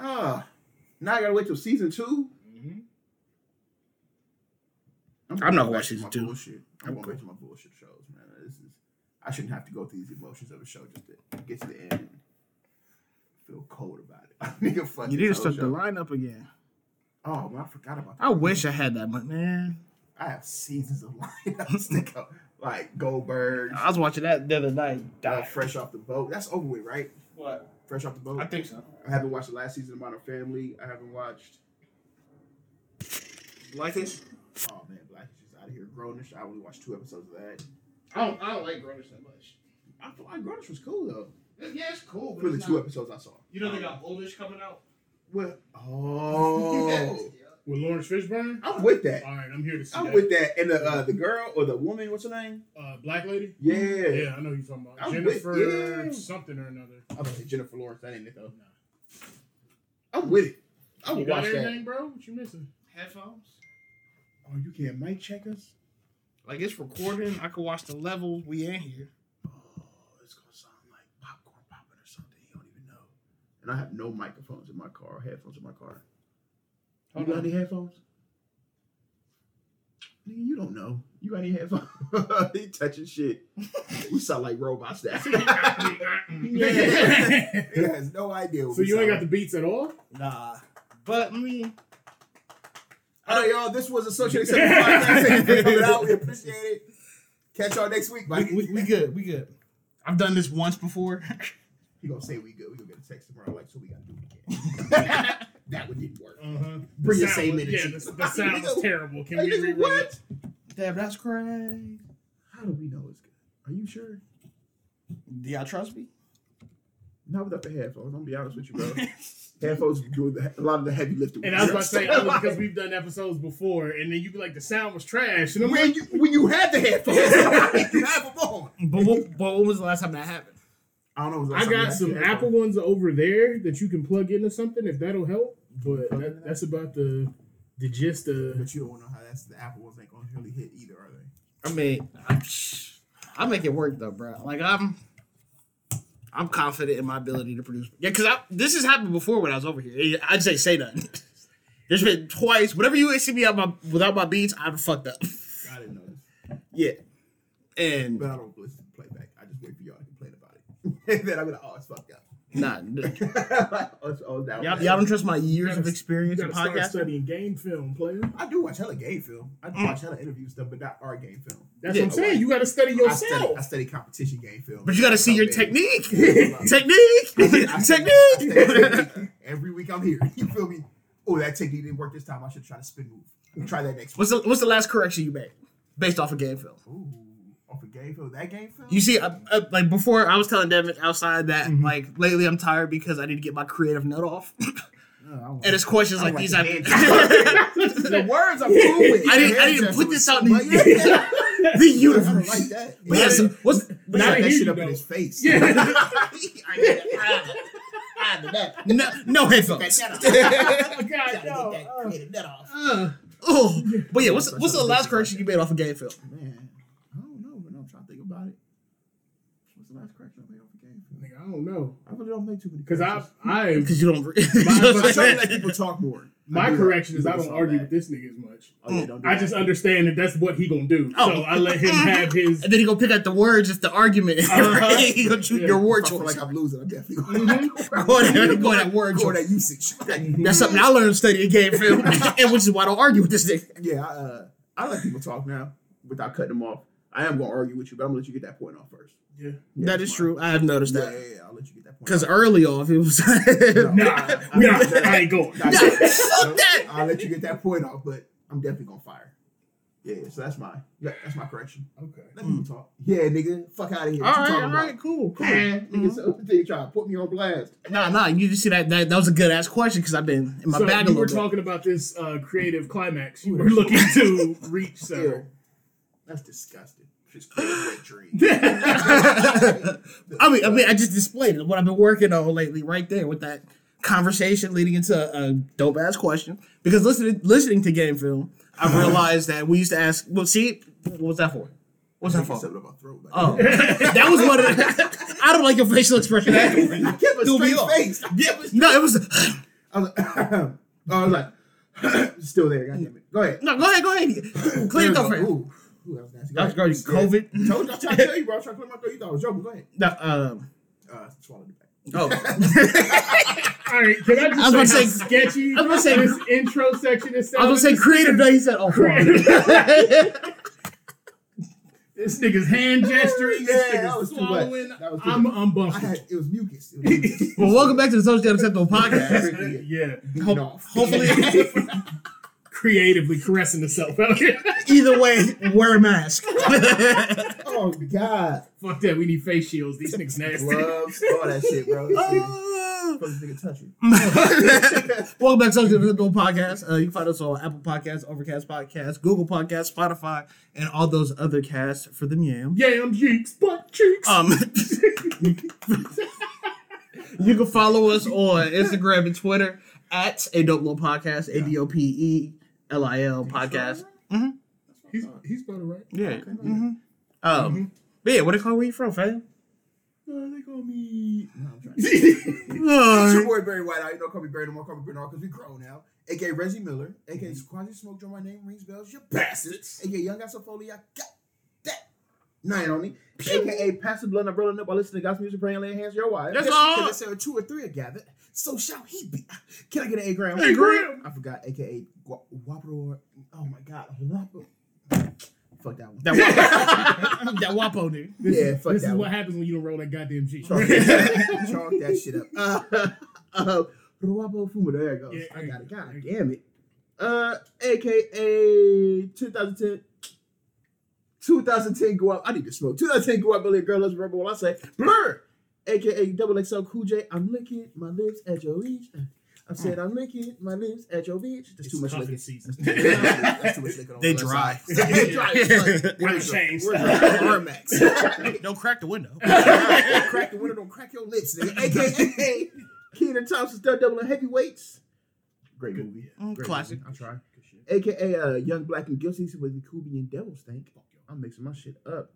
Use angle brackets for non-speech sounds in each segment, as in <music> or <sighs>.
Ah, now I gotta wait till season 2 Mhm. I'm, I'm not going watching back season two. Bullshit. I'm, I'm going back to my bullshit shows, man. This is I shouldn't have to go through these emotions of a show just to get to the end and feel cold about it. <laughs> Nigga, fuck You need to this whole start the show. lineup again. Oh man, I forgot about that. I wish I had that, but man, I have seasons of <laughs> lineups that go like Goldberg, I was watching that the other night. uh, Fresh Off the Boat. That's over with, right? What? Fresh Off the Boat. I think so. I haven't watched the last season of Modern Family. I haven't watched. It? Oh man, Black is out of here. Grownish. I only watched two episodes of that. I don't. I don't like Grownish that much. I feel like Grownish was cool though. Yeah, it's cool. For the two episodes I saw. You know they got Oldish coming out. Well, <laughs> oh, With Laurence Fishburne. I'm with that. All right, I'm here to see I'm that. with that. And the uh, the girl or the woman, what's her name? uh, Black Lady. Yeah, Yeah, I know you're talking about I'm with- Jennifer yeah. something or another. I'm gonna say Jennifer Lawrence. That ain't it though. I'm with it. I You would got watch that. everything, bro? What you missing? Headphones. Oh, you can't mic check us? Like it's recording. I could watch the level we in here. Oh, it's gonna sound like popcorn popping or something. You don't even know. And I have no microphones in my car, or headphones in my car. You got any headphones? Nigga, you don't know. You got any headphones? <laughs> he touching shit. <laughs> We sound like robots now. <laughs> yeah. he has no idea. What so we you ain't got the beats at all? Nah, but I mean, All right, y'all. This was Associated Seven Podcast. Thank you for coming out. We appreciate it. Catch y'all next week. we, Bye. we, we good. We good. I've done this once before. He gonna say we good. We gonna get a text tomorrow. Like, so we gotta do it again. That one didn't work. Uh-huh. Bring the the same was, energy. Yeah, the, the sound <laughs> was terrible. Can Like, we nigga, rerun what? it? Damn, that's crazy. How do we know it's good? Are you sure? Do y'all trust me? Not without the headphones. I'm gonna be honest with you, bro. <laughs> headphones do a lot of the heavy lifting. And I was about to say, <laughs> oh, because we've done episodes before, and then you'd be like, the sound was trash. And I'm when like, you when you had the headphones, you have them on. But, what, but when was the last time that happened? I don't know. I got some that. Apple ones over there that you can plug into something if that'll help. But that, that's about the the gist of. but you don't know how that's the Apple ones ain't gonna really hit either, are they? I mean, I, I make it work though, bro. Like I'm, I'm confident in my ability to produce. Yeah, because this has happened before when I was over here. I'd say say nothing. <laughs> There's been twice. Whenever you see me out my without my beats, I'm fucked up. I didn't know this, yeah, and but I don't listen to playback. I just wait for y'all to complain about it. <laughs> then I'm gonna oh it's fucked up. nah, <laughs> oh, it's- oh, that y'all, was- y'all don't trust my years gotta- of experience You in gotta start podcasting. studying game film, player. I do watch hella game film. I do Mm. watch hella interview stuff, but not our game film. That's Yeah, what I'm saying. like- You got to study I study, yourself. I study competition game film. But you got to see your Okay. technique, technique, <laughs> I study- I study technique. technique. Every week I'm here. You feel me? Oh, that technique didn't work this time. I should try to spin move. Try that next week. What's the What's the last correction you made based off of game film? Ooh, off a game film. That game film. You see, uh, uh, like before, I was telling Devin outside that Mhm. like lately I'm tired because I need to get my creative nut off, <laughs> Oh, and it's questions I like these. the I, hand- <laughs> the words I'm cool. I didn't- I didn't put this out in much- the- Yeah. <laughs> the I don't universe. like that. But yes, what's But Not that shit you, up in his face. Yeah. I did it. I did that. no, no headphones. God, no. uh, creative nut off. Uh, oh, but yeah, what's what's the last correction you made off of game film? Man, I don't know, but I'm trying to think about it. What's the last correction I made off the game? nigga, I don't know. I really don't make too many. Because I, corrections. I, Because <laughs> you don't. <laughs> But I try to let people talk more. My correction is I don't argue that. with this nigga as much. Oh, yeah, don't do I just understand that that's what he gonna do. Oh. So I let him have <laughs> his. and then he gonna pick out the words just the argument. Uh-huh. he gonna choose Yeah. your word If I feel choice. like I'm losing. I'm definitely Mhm. Go ahead, go that word choice. that usage. That's something I learned studying game film, and which is why I don't argue with this nigga. yeah, I, uh, I let people talk now without cutting them off. I am gonna argue with you, but I'm gonna let you get that point off first. Yeah. Yeah, that's true. I have noticed Yeah, that. yeah, yeah. I'll let you get that point. Because early off, it was. No. Nah, nah, I ain't going. Nah, Nah, <laughs> fuck that. I'll let you get that point off, but I'm definitely gonna fire. Yeah, so that's my yeah, that's my correction. Okay. Let people talk. Yeah, nigga, fuck out of here. all What you right, talking about? right, cool, cool. Nigga, so they try to put me on blast. Nah, nah. You just see that that, that was a good ass question because I've been in my so bag a you were bit. talking about this uh, creative climax you were looking to reach. Ew. So That's disgusting. Just wet dreams. I mean, I mean, I just displayed it, what I've been working on lately, right there with that conversation leading into a, dope ass question. Because listening listening to game film, I uh-huh. realized that we used to ask. Well, see, what was that for? What's that for? Something about throat. Oh, <laughs> that was one of the. I don't like your facial expression. Kept a Threw straight face. I Yeah, a- no, it was. <laughs> I was like, <laughs> I was like, <clears throat> still there. God damn it. Go ahead. No, go ahead, go ahead. <clears throat> Clear we the go. throat. Ooh, ooh, that was nasty. Go That was COVID. Yeah. Told you, I'm trying to tell you, bro. I was trying to clear my throat. You thought I was joking. Go ahead. No, um, Uh, swallow it back. oh. <laughs> <laughs> All right, can I just I was say, gonna how sketchy I was gonna say- this intro section is? I was gonna say creative day. He said, "Oh, This nigga's hand gesturing. This Yeah, that nigga's was too much. swallowing. That was too I'm much. I unbuffed. had, it was mucus. It was <laughs> mucus. well, welcome back to the Socially Unacceptable Podcast. yeah, Beating Ho- hopefully- creatively caressing herself <laughs> out here. Either way, wear a mask. <laughs> oh God. Fuck that. We need face shields. These niggas nasty. Gloves, all that shit, bro. This nigga, fuck this nigga touch you. <laughs> Welcome back to Socially Unacceptable Podcast. Uh, you can find us on Apple Podcasts, Overcast Podcasts, Google Podcasts, Spotify, and all those other casts for the yam. Yam cheeks, butt cheeks. Um, you can follow us on Instagram and Twitter at a dope little podcast, a d o p e l i l podcast. he's he's about it right. Yeah. Okay. hmm Um, but yeah, what they call where you from, fam? Uh, they call me. No, I'm trying. to- <laughs> It's your boy Barry White. I don't call me Barry no more. Call me Bernard because we grown now. AKA Reggie Miller. AKA Quasi Smoke Drum. My name rings bells. You bastards. AKA Young Got Some Foley. I got that. Nine on me. AKA Pass the Blood. I'm rolling up while listening to gospel music, praying, laying hands your wife. That's all. Because there are two or three are gathered. So shall he be. Can I get an A gram? Hey, Graham. I forgot. AKA Whopper. Oh my God. Whopper. Fuck that one. that Wapo, <laughs> that Wapo dude. This Yeah, is, fuck this that is one. what happens when you don't roll that goddamn G. Chalk that, <laughs> chalk that shit up. Uh, uh, Ruabo Fuma, there it goes. Yeah, I got it. God damn it. Uh, AKA 2010. 2010 go up. I need to smoke. 2010 go up, Billy Girl. Let's remember what I say. Blur. AKA Double XL Cool J. I'm licking my lips at your reach. I said I'm licking my lips at your beach. That's It's too much licking. season. That's too much licking on They <laughs> the dry. they dry. as fuck. Where's Where's the the- chains? Where's the Armax? <laughs> Don't crack the window. <laughs> crack the window, don't crack your lips, nigga. AKA Kenan Thompson, third double and heavyweights. Great Good. movie. Mm, Great classic. movie. I'll try. AKA uh, Young Black and Guilty with the Kubian Devil Stank. I'm mixing my shit up.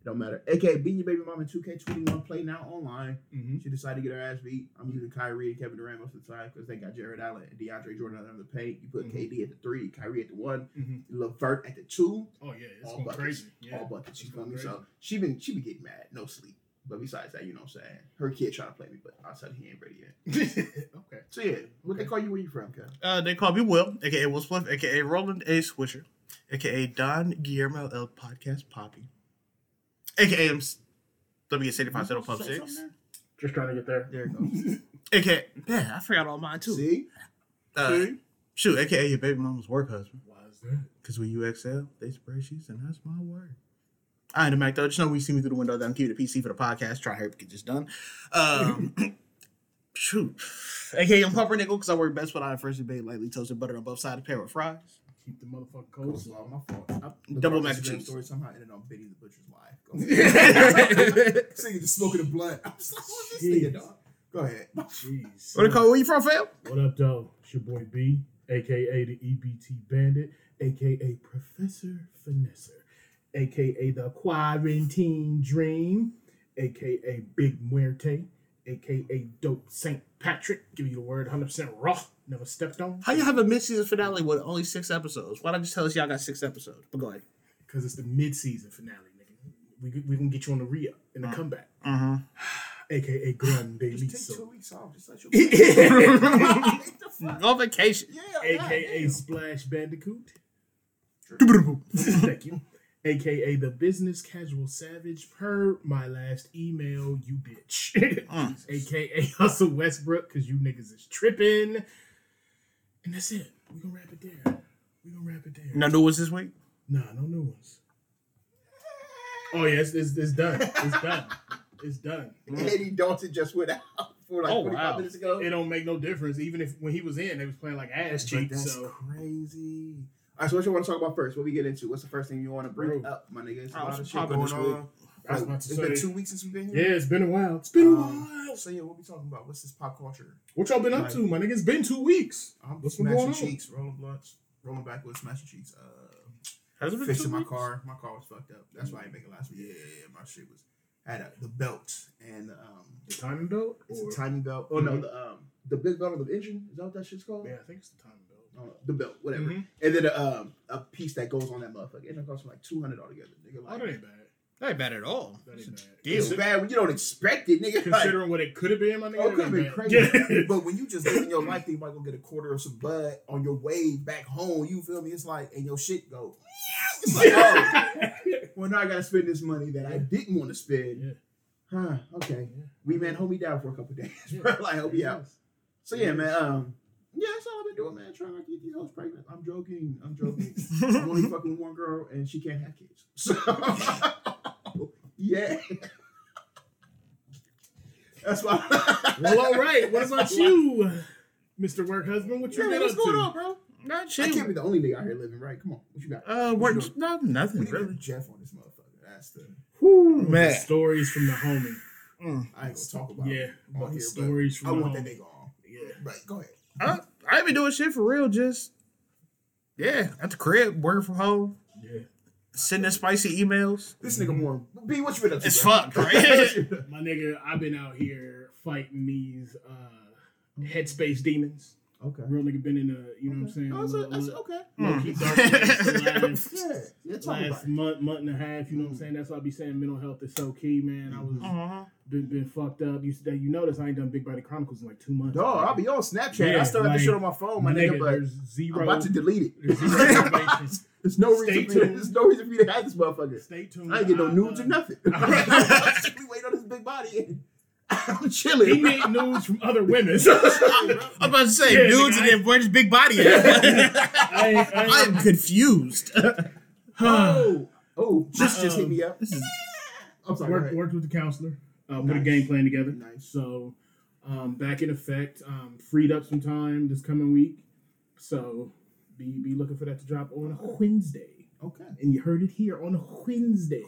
It don't matter. AKA Being Your Baby Mom in 2K21 play now online. Mhm. She decided to get her ass beat. I'm using Kyrie and Kevin Durant most of the time because they got Jarrett Allen and DeAndre Jordan under the paint. You put Mhm. KD at the three, Kyrie at the one, Mhm. LeVert at the two, Oh yeah, it's all going buckets. crazy. Yeah. All buckets. You It's feel me? So she been she been getting mad, no sleep. But besides that, you know what I'm saying? Her kid trying to play me, but I outside he ain't ready yet. <laughs> okay. So yeah, what Okay. they call you? Where you from, Kev? Uh, they call me Will, aka Will Spliff, aka Roland A. Swisher, aka Don Guillermo L. Podcast Poppy, aka I'm WS85 Settle Pub 6, Just trying to get there. There it goes. aka, man, I forgot all mine too. See? Uh, See? shoot, aka your baby mama's work husband. Why is that? Because when you exhale, they spray sheets, and that's my word. I ain't a Mac though. Just know when you see me through the window that I'm keeping the PC for the podcast. Try to get this done. Um, <laughs> shoot. AKA I'm Pumpernickel because I work best when I first debate lightly toasted butter on both sides, pair with fries. Keep the motherfucking cold. Coleslaw, my fault. I, Double Brock mac and cheese. Story somehow ended on Biddy the Butcher's wife. Go <laughs> ahead. Singing just smoking the blunt. I was like, what's this nigga, Jeez. dog? Go ahead. Jeez. What they call? Where you from, fam? What up, though? It's your boy B, aka the EBT Bandit, aka Professor Finesser, aka the Quarantine Dream, aka Big Muerte, aka Dope Saint Patrick. Give you the word 100% raw, never stepped on. How you have a mid-season finale with only six episodes? Why don't you just tell us y'all got six episodes? But go ahead. Because it's the mid season finale, nigga. We, we gonna get you on the re up and the comeback, Mm-hmm. <sighs> aka Grande Just take two weeks off. Just let your. <laughs> <laughs> <laughs> go. The fuck? On vacation. Yeah. Splash Bandicoot. Thank you. AKA the business casual savage per my last email, you bitch. <laughs> Mm. AKA Hustle Westbrook, cause you niggas is tripping. And that's it. We gonna wrap it there. We gonna wrap it there. No new ones this week. Nah, no new ones. Oh yeah, it's, it's, it's done. It's done. It's done. <laughs> Eddie Dalton just went out for like Oh, 45 wow. minutes ago. It don't make no difference. Even if when he was in, they was playing like ass But cheeks. that's So crazy. All right, so what you want to talk about first? What we get into? What's the first thing you want to bring Bro. up, my nigga? It's a lot of shit going this week. on. I was Like, about to it's been two weeks since we've been here. yeah, it's been a while. It's been a Um, while. So yeah, what we talking about? What's this pop culture? What y'all been up to, my nigga? It's been two weeks. I'm What's been smashing going on? cheeks, rolling blunts, rolling backwards, smashing cheeks. Uh, Has it been fixing my weeks? car. My car was fucked up. That's why I ain't make it last week. Yeah, yeah, yeah, my shit was had a, the belt and um, The timing belt? it's Or- a timing belt. Oh no, the um, the big belt of the engine. Is that what that shit's called? Yeah, I think it's the timing belt. Uh, the belt, whatever. Mhm. And then a, um, a piece that goes on that motherfucker. And it costs like two hundred altogether. Nigga, Oh, that ain't bad. That ain't bad at all. That ain't bad. it's Deal. bad when you don't expect it, nigga. Like, Considering what it could have been, my nigga. Oh, it could have been that crazy. <laughs> but when you just living your life, think might go get a quarter of some bud on your way back home, you feel me? It's like, and your shit go. It's like, oh, <laughs> well, now I gotta spend this money that I didn't want to spend. Yeah. Huh, okay. Yeah. We man, hold me down for a couple days, Yeah. bro. Like, help me out. Yes. So yeah, man. Um, yeah, that's all I've been doing, man. Trying to get these hoes pregnant. I'm joking. I'm joking. <laughs> I'm only fucking with one girl, and she can't have kids. <laughs> So yeah, that's why. <laughs> Well, all right. What about you, Mr. Work Husband? What you Yeah, been what's up going to? on, bro? Not I shit. can't be the only nigga out here living right. Come on, what you got? Uh, What work. No, nothing to really. Jeff on this motherfucker. That's the. Whew, the Man. stories from the homie. Mm. I ain't gonna talk about. Yeah, about the here, stories I from the want that homie. nigga on. Yeah. Right, go ahead. I, I ain't been doing shit for real. Just yeah, at the crib, working from home, Yeah. sending spicy emails. This nigga more. B, what you been up to? It's bro? fucked, right? <laughs> <laughs> My nigga, I've been out here fighting these uh, headspace demons. Okay. Real nigga been in the, you know what I'm saying? Oh, that's, little- that's little- okay. low-key Mm. <laughs> last, Yeah, yeah. Last month, month and a half. You know what I'm saying? That's why I be saying mental health is so key, man. I was Uh-huh. been, been fucked up. You that you notice I ain't done Big Body Chronicles in like two months. Dog, I'll be on Snapchat. Yeah, I still have like, the shit on my phone, my, nigga, but there's zero. I'm about to delete it. there's zero. <laughs> There's no Stay reason. For you, tuned. there's no reason for you to have this motherfucker. Stay tuned. I ain't get no I, nudes uh, or nothing. I'm <laughs> strictly waiting on this big body. And I'm chilling. He made nudes from other women. <laughs> I'm about to say, Yeah, dudes, nigga, and I- then where's big body at? <laughs> I, I, I, am confused. <sighs> oh, oh, just just hit me up. This is <laughs> I'm sorry. worked, worked with the counselor, uh, put a game plan together. Nice. So, um, back in effect, um, freed up some time this coming week. So, be be looking for that to drop on Wednesday. Okay. And you heard it here on Wednesday.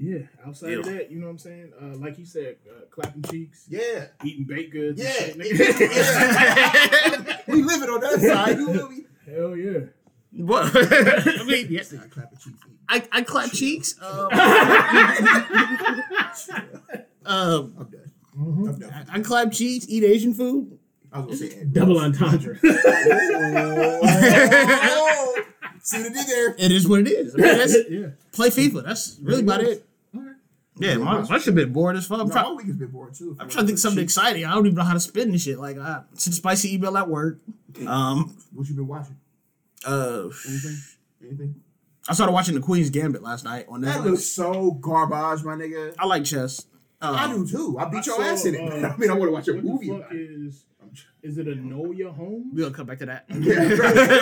Wednesday. Yeah, outside of that, you know what I'm saying? Uh, like you said, uh, clapping cheeks, Yeah. eating baked goods. Yeah. shit, <laughs> yeah. <laughs> we live it on that <laughs> side. You feel me? Hell yeah. what? I mean, yeah, This nigga clapping cheeks. I, I clap cheeks. Um, um, I'm done. Mhm. I'm done. I, I clap cheeks, eat Asian food. I was gonna say Double entendre. Oh, see what I did there? It is what it is. I mean, yeah. play FIFA. That's really about it. Alright. Yeah, my, my shit been bored as fuck. I'm, No, try- my week has been boring too. I'm trying to think of something exciting. I don't even know how to spin this shit. Like, I sent a spicy email at work. Um, What you been watching? uh, Anything? Anything? I started watching The Queen's Gambit last night on Netflix. That looks Netflix. so garbage, my nigga. I like chess. Um, I do too. I beat your So, ass in it. uh, <laughs> I mean, I want to watch a what movie. the fuck about it. is is it Anoya Holmes? <laughs> <laughs> We'll come back to that. Yeah.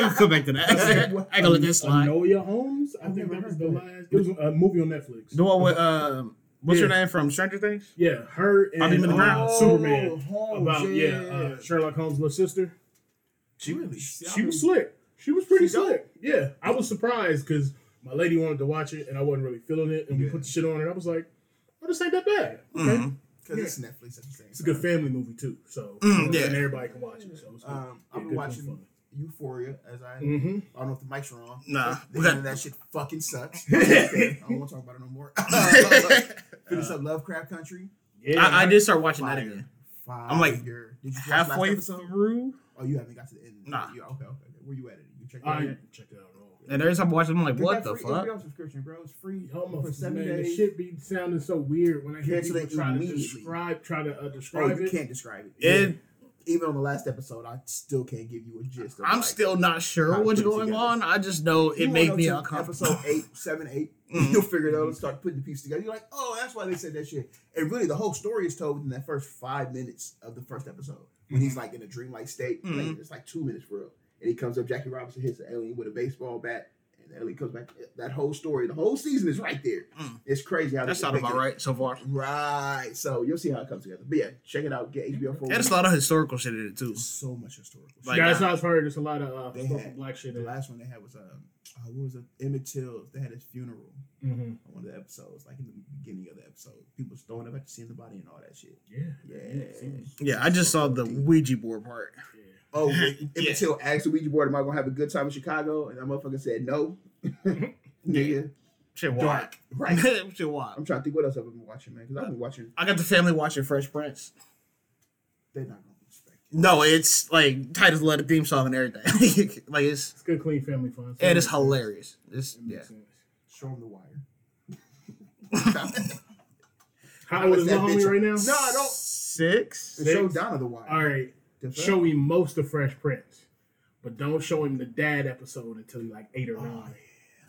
we'll come back to that. I can let this slide. Anoya Holmes? I I've think that was the that. last. It was a movie on Netflix. The one with um, what's her name from Stranger Things? Yeah, her and Bobby McGraw. uh, Superman. Holmes, About yeah, uh, Sherlock Holmes' little sister. she really. She was slick. She was pretty She dope. slick. Yeah, I was surprised because my lady wanted to watch it and I wasn't really feeling it, and we Yeah. put the shit on, it. I was like, "Oh, this ain't that bad." Okay, Mhm. because it's Netflix at the same it's a good family movie too, so Mm, yeah. and everybody can watch it. So it's. Um, I've Yeah, been good watching Euphoria as I. Mm-hmm. I don't know if the mics are on. Nah, The we got- that shit fucking sucks. <laughs> I don't want to talk about it no more. <laughs> <laughs> Finish up Lovecraft Country. Yeah, I, I did start watching that again. Fire. I'm like Did you watch Halfway last episode? through, Oh, you haven't got to the end. Nah. You, okay, okay, okay. Where you at it? You checked it out I yet? didn't check it out and every time I watch it, I'm like, Get what that the free fuck? HBO subscription, bro. It's free Almost, for seven man, the days. shit be sounding so weird when I hear Cancel people try to describe, try to uh, Oh, describe you it. can't describe it. It, Even on the last episode, I still can't give you a gist. Of I'm like, still not sure what's going together. on. I just know You it made me uncomfortable. Episode <laughs> eight, seven, eight. Mhm. You'll figure it out and start putting the pieces together. You're like, oh, that's why they said that shit. And really, the whole story is told in that first five minutes of the first episode when he's like in a dreamlike state. Like, Mhm. it's like two minutes for real. And he comes up, Jackie Robinson hits an alien with a baseball bat, and the comes back. That whole story, the whole season is right there. Mm. It's crazy how That they sounded make about it- right so far. Right. So you'll see how it comes together. But yeah, check it out. Get HBO for And it's a lot of historical shit in it too. so much historical. shit. Like, yeah, that's uh, how I've heard. There's a lot of uh, They had- black shit. the in last one they had was um, uh, what was it? Emmett Till. They had his funeral. Mm-hmm. on one of the episodes, like in the beginning of the episode. People was throwing up after seeing the body and all that shit. Yeah, Yeah. Yeah. Yeah, I just saw the Ouija board part. yeah. Oh, <laughs> Emmett Yeah. Till asked the Ouija board, "Am I gonna have a good time in Chicago?" And that motherfucker said no. <laughs> Nigga, Shit wild. dark. Right. <laughs> Shit wild. I'm trying to think what else I've been watching, man. Because I've been watching. I got the family watching Fresh Prince. They're not gonna respect. it. No, it's like Titus led the theme song and everything. like it's It's good, clean family fun. and it's hilarious. It's It yeah. makes sense. Show them the wire. How old is my that homie right now? No, I don't. Six. Show Donna the wire. All right, The fuck? show him most of Fresh Prince, but don't show him the dad episode until he like eight or Oh, nine.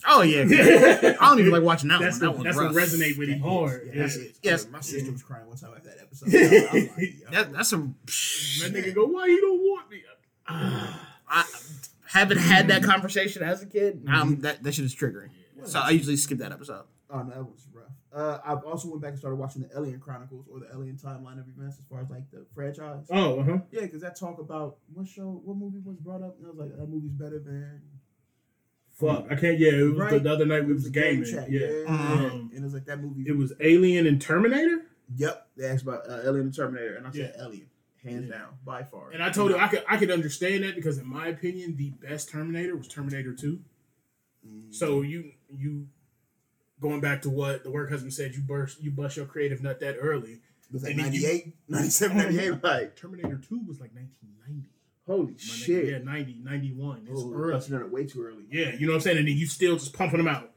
Oh yeah. <laughs> I don't even like watching that That's one. the, That that's one's what resonate with him hard. Yeah, Yeah. Yes. My sister was crying one time at that episode. I was like, yo. <laughs> That, that's some. That nigga go, why you don't want me? <sighs> I haven't had that conversation as a kid. Um, that that shit is triggering. So I usually skip that episode. Oh no, that was rough. Uh, I've also went back and started watching the Alien Chronicles or the Alien timeline of events as far as like the franchise. Oh, uh huh. Yeah, because that talk about what show, what movie was brought up, and I was like, that movie's better than. Fuck, I can't. Yeah, it was the, Right. the other night we It was a game gaming. chat, Yeah, Mhm. Um, and it was like that movie. it was Alien and Terminator. Yep, they asked about uh, Alien and Terminator, and I said Yeah. Alien, hands Yeah. down, by far. And I told him I could I could understand that because in my opinion, the best Terminator was Terminator Two. Mm. So you you going back to what the work husband said, you burst you bust your creative nut that early. was and then you- 98, 97, 98? Like, Terminator Two was like 1990. holy My shit. Yeah, 90, 91. It's Oh, early. that's way too early. Yeah, you know what I'm saying? And then you still just pumping them out.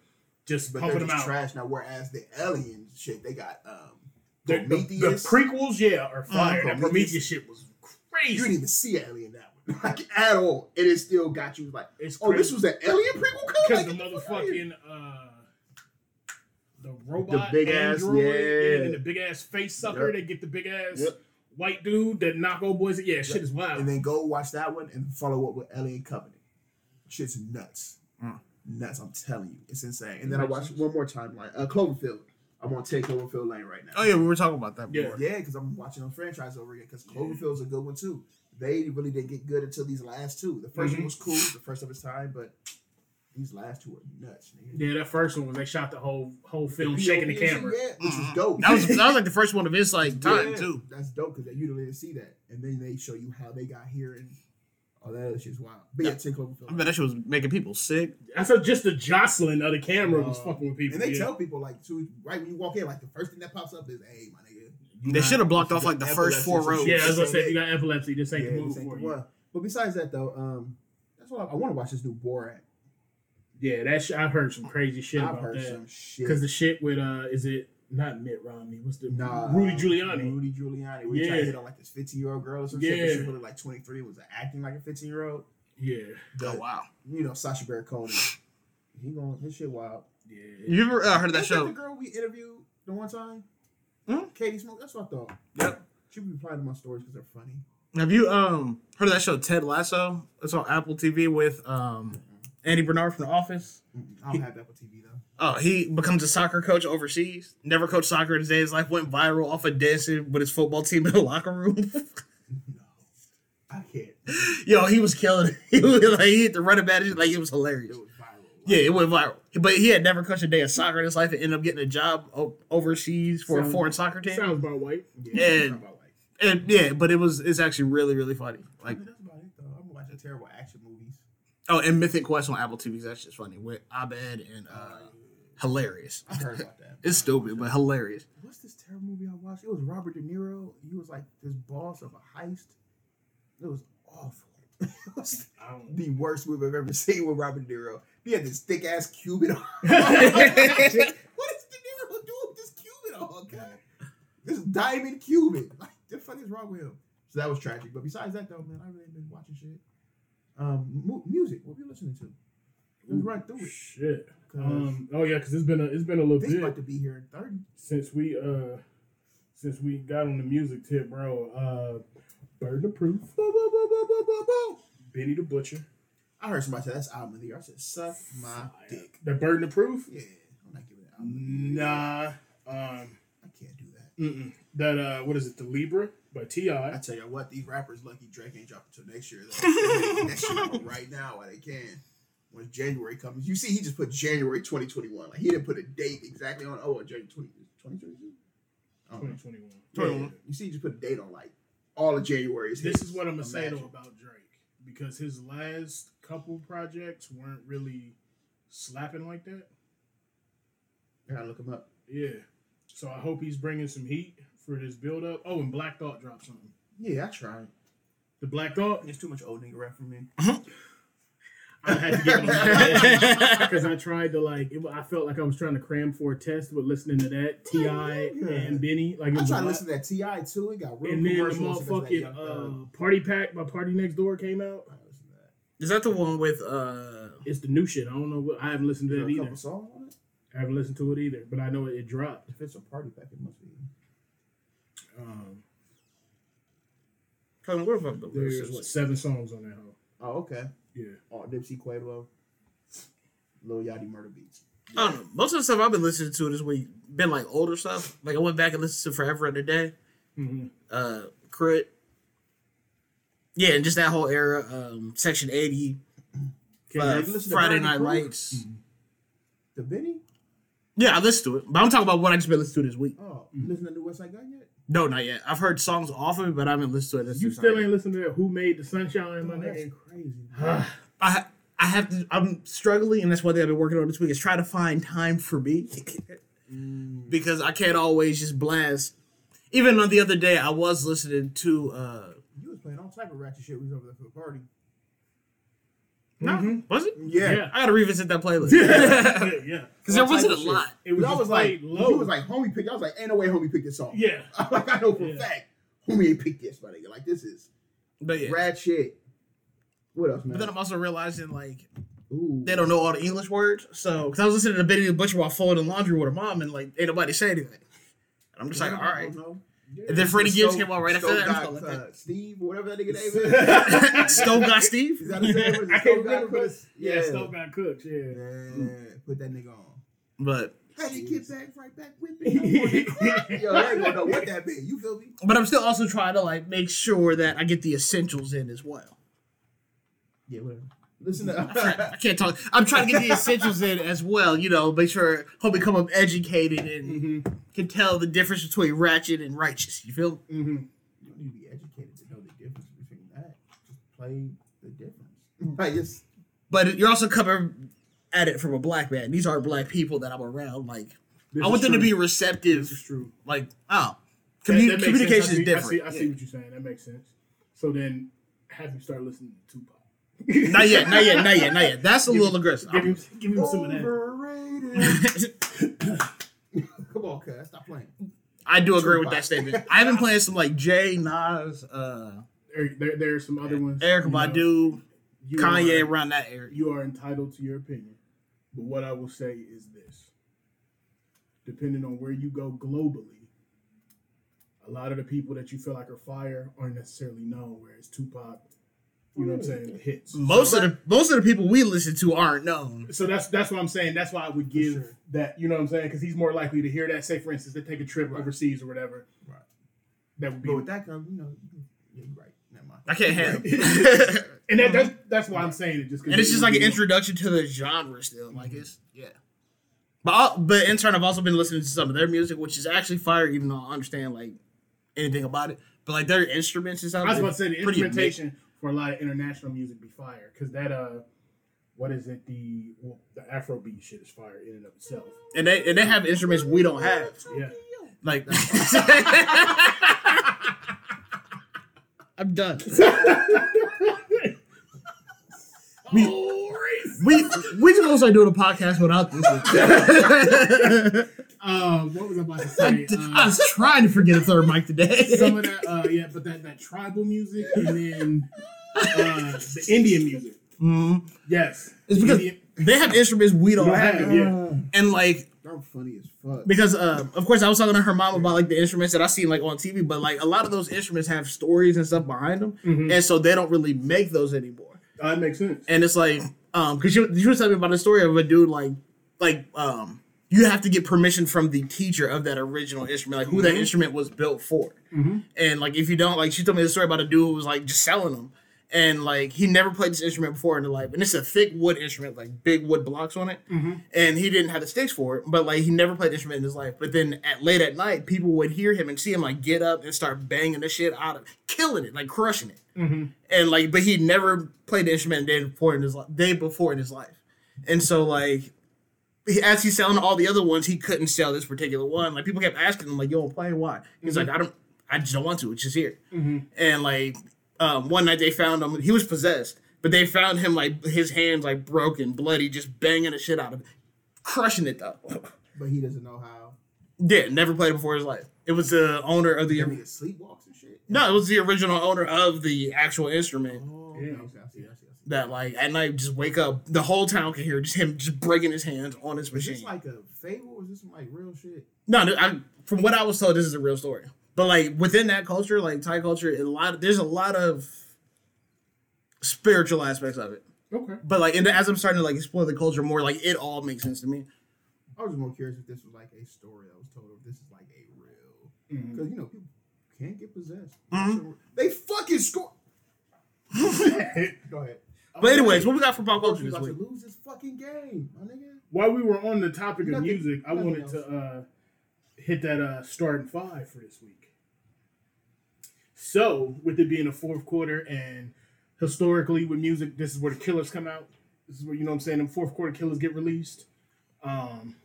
Just But pumping them out. trash now. Whereas the Alien shit, they got um, The, the, the prequels, yeah, are fire. Uh, that Prometheus. Prometheus shit was crazy. you didn't even see Alien that one, <laughs> like at all. And it still got you like, It's oh, this was an Alien prequel. Cause like, the get fuck outta here. motherfucking uh the robot the big ass- yeah. and the big ass face sucker. Yep. They get the big ass Yep. white dude that knock old boys. Yeah, shit is wild. and then go watch that one and follow up with Alien Covenant. Shit's nuts, Mm. nuts. I'm telling you, it's insane. And then I watched one more timeline, uh, Cloverfield. I'm on 10 Cloverfield Lane right now. Oh yeah, we were talking about that Yeah. before. Yeah, because I'm watching on franchise over again. Because Cloverfield's a good one too. They really didn't get good until these last two. The 1st Mhm. one was cool, the first of its time, but these last two are nuts. Nigga. yeah, that first one was they shot the whole whole film The shaking the POV and shit, camera. yeah, which was Mhm. dope. That was that was like the first one of his <laughs> like time Yeah, too. That's dope because you didn't see that, and then they show you how they got here and all that other shit's wild. But yeah, 10 Cloverfield. I bet that shit was making people sick. I said just the jostling of the camera was Uh, fucking with people. And they yeah. tell people like, too, right when you walk in, like the first thing that pops up is, "Hey, my nigga." They should have blocked off like the first four rows. Yeah, as I said, you got epilepsy. This ain't Yeah, the this move ain't for you. But besides that, though, um, that's what I, I want to watch this new Borat. Yeah, that sh- I've heard some crazy shit I've about heard that. some shit. Because the shit with uh, is it not Mitt Romney? What's the Nah, Rudy Giuliani? Rudy Giuliani. Where he tried Yeah. to hit on like this 15 year old girl or some shit. But she was like 23 was acting like a 15 year old. Yeah, Oh wow. You know, Sacha Baron Cohen. He going, his shit wild. yeah. You ever uh, heard of that Ain't show? the girl we interviewed the one time? Hmm? Katie Smoke. That's what I thought. Yep. She be replying to my stories because they're funny. Have you um heard of that show Ted Lasso? It's on Apple TV with um Andy Bernard from The Office. I don't have Apple TV though. Oh, he becomes a soccer coach overseas. Never coached soccer in his day. His life went viral off of dancing with his football team in the <laughs> locker room. No, I can't. Yo, he was killing it. <laughs> He was like he hit the running back like it was hilarious. It was viral. Yeah, it went viral. But he had never coached a day of soccer in his life and ended up getting a job overseas for a foreign soccer team. Sounds about white. Yeah, And- about like. And yeah, but it was it's actually really really funny. I Like mean, that's about it though. I'm watching terrible action movies. Oh, and Mythic Quest on Apple TV. That's just funny with Abed and uh, hilarious. I heard about that. <laughs> It's stupid but hilarious. What's this terrible movie I watched? It was Robert De Niro. He was like this boss of a heist. It was awful. <laughs> it was the worst movie I've ever seen with Robert De Niro. He had this thick ass Cuban on. yeah, <laughs> what is De Niro doing with this Cuban on, guy? This diamond Cuban. Like, the fuck is wrong with him? So that was tragic. But besides that, though, man, I really been watching shit. Um, mu- music. What we listening to? Let's run through it. Shit. Um. Oh yeah, because it's been a it's been a little bit about to be here in thirty. since we uh since we got on the music tip, bro. Uh, Burden of Proof, Boom, boom, boom, boom, boom, boom, boom. Benny the Butcher. I heard somebody say that's album of the year. I said, suck my dick. The Burden of Proof. Yeah, I'm not giving it album. of the year. Nah. Um. I can't do that. Mm-mm. That uh, what is it? The Libra by Ti. I tell you what, these rappers lucky Drake ain't dropping until next year. Though. <laughs> They make that shit out right now while they can. When January comes, you see, he just put January 2021. Like he didn't put a date exactly on. Oh, January 20, 2022. I don't know. 2021. Yeah, you see, he just put a date on like all of January. This is what I'm gonna say though about Drake because his last couple projects weren't really slapping like that. I gotta look him up. Yeah. So I hope he's bringing some heat for this build up. Oh, and Black Thought dropped something. Yeah, I tried. The Black Thought, It's too much old nigga rap for me. <laughs> I had to give it because <laughs> I tried to like. It, I felt like I was trying to cram for a test with listening to that T.I. and Benny. Like I was a tried to listen to that T.I. too. It got real and then the commercials. because of that motherfucking uh, Party Pack by PartyNextDoor came out. I listened to that. Is that the one with uh? It's the new shit. I don't know. What, I haven't listened to There that either. couple on it. I haven't listened to it either, but I know it, it dropped. If it's a party pack, it must be. Um, Cousin, what about the there's what seven songs on that. Hoe. Oh, okay. Yeah. Oh, Dipsy Quavo, Lil Yachty Murda Beatz. I don't know. Most of the stuff I've been listening to this week been like older stuff. Like I went back and listened to Forever and a Day, hmm uh, Crit. Yeah, and just that whole era. Um, Section eighty, uh, you listen to Friday Brandon Night Crew? Lights. The Benny? Yeah, I listened to it, but I'm talking about what I just been listening to this week. Oh, you listen to the Westside Gunn yet? No, not yet. I've heard songs off of it, but I haven't listened to it. You still ain't listening to that Who Made the Sunshine, my Oh, that's nigga? crazy. <sighs> I I have to. I'm struggling, and that's one thing I've been working on this week is try to find time for me Mm. because I can't always just blast. Even on the other day, I was listening to. uh You was playing all type of ratchet shit. We was over there for the party. No, Mhm. was it? Yeah. Yeah. I gotta revisit that playlist yeah. yeah. <laughs> because <laughs> there wasn't a shit. lot. It was I was like, low. you was like, homie picked. I was like, ain't no way homie picked this song. yeah. <laughs> like I know for Yeah. a fact, homie ain't picked this, my nigga. Like this is But yeah. rad shit. What else, man? But then I'm also realizing like Ooh. they don't know all the English words. So because I was listening to Benny the Butcher while folding laundry with her mom, and like ain't nobody say anything. And I'm just like, all right. And then Freddie Gibbs came out right after that. I'm Got, like, uh, Steve, whatever that nigga name is. <laughs> Stove got Steve. Is that his name? What is it? <laughs> I can't Stove got remember, but Chris? yeah, Yeah. Stove got cooked. Yeah. Yeah, put that nigga on. But How did get back right back with me? <laughs> Yo, I ain't gonna know what that mean. You feel me? but I'm still also trying to like make sure that I get the essentials in as well. Yeah, whatever. Listen I <laughs> <laughs> can't talk. I'm trying to get the <laughs> essentials in as well. You know, make sure hope become up educated and Mm-hmm. can tell the difference between ratchet and righteous. You feel? Mm-hmm. you don't need to be educated to know the difference between that. Just play the difference. Like it's But you're also coming at it from a black man. These are black people that I'm around. Like This I want is them to be receptive. This is true. Like oh, That- commu- that makes communication sense. I is see- different. I see, I see what you're saying. That makes sense. So then, have you start listening to Tupac? Not yet. Not yet. Not yet. Not yet. That's a little aggressive. Give him, give him some of that. overrated. Come on, cuz stop playing. I do agree with that statement. I've been playing some like Jay, Nas, uh, There, there, there are some other ones. Eric you know, Badu, you Kanye are- around that area. you are entitled to your opinion. But what I will say is this depending on where you go globally, a lot of the people that you feel like are fire aren't necessarily known, whereas Tupac, you know what I'm saying, hits. Most of the most of the people we listen to aren't known. So that's that's what I'm saying. That's why I would give sure. that, you know what I'm saying? Because he's more likely to hear that. Say, for instance, they take a trip overseas or whatever. Right. That would be. But with that comes, you know, you're right. Never mind. I can't handle it. <laughs> and that, that's that's why I'm saying it. Just 'cause and it's just like an introduction to the genre still. Like mm-hmm. it's yeah. But I'll, but in turn, I've also been listening to some of their music, which is actually fire, even though I understand like anything about it. But like their instruments and stuff. I was about to say the pretty instrumentation for a lot of international music be fire because that uh, what is it? The well, the Afrobeat shit is fire in and of itself. and they and they have instruments we don't have. Yeah. Like <laughs> I'm done. <laughs> we, we we just gonna start doing a podcast without this. <laughs> Um, what was I about to <laughs> say? I Uh, was trying to forget a third mic today. some of that, uh, yeah, but that that tribal music and then uh, the Indian music. Mhm. Yes, It's because Indian, they have instruments we don't You have, have, yeah. and like I'm funny as fuck. because uh, of course I was talking to her mom about like the instruments that I seen like on TV, but like a lot of those instruments have stories and stuff behind them, Mhm. and so they don't really make those anymore. that makes sense. and it's like um because you, you were telling me about the story of a dude like like um you have to get permission from the teacher of that original instrument like who that Mhm. instrument was built for Mhm. and like if you don't like she told me the story about a dude who was like just selling them and like he never played this instrument before in his life and it's a thick wood instrument like big wood blocks on it Mhm. and he didn't have the sticks for it but like he never played the instrument in his life but then at late at night people would hear him and see him like get up and start banging the shit out of killing it like crushing it Mhm. and like but he never played the instrument day before in his li- day before in his life and so like as he's selling all the other ones, he couldn't sell this particular one. Like people kept asking him, like, "Yo, play why?" He's like, "I don't, I just don't want to. It's just here." And like um, one night they found him. He was possessed, but they found him like his hands like broken, bloody, just banging the shit out of it, crushing it though. <laughs> But he doesn't know how. yeah, never played it before in his life. It was the owner of the Can he get sleepwalks and shit? no, it was the original owner of the actual instrument. Oh, Yeah. okay, That like at night just wake up, the whole town can hear just him just breaking his hands on his Is machine. this like a fable or is this like real shit? No, no, I, from what I was told, this is a real story. But like within that culture, like Thai culture, a lot there's a lot of spiritual aspects of it. Okay. But like, and as I'm starting to like explore the culture more, like it all makes sense to me. I was more curious if this was like a story I was told or if this is like a real. Because, you know, people can't get possessed. Mhm. They fucking score. <laughs> Go ahead. But anyways, what we got for pop culture this week? lose this fucking game, my nigga. While we were on the topic of Nothing- music, I nothing wanted else. to uh, hit that uh, starting five for this week. So, with it being a fourth quarter, and historically with music, this is where the killers come out. This is where you know what I'm saying. The fourth quarter killers get released. Um,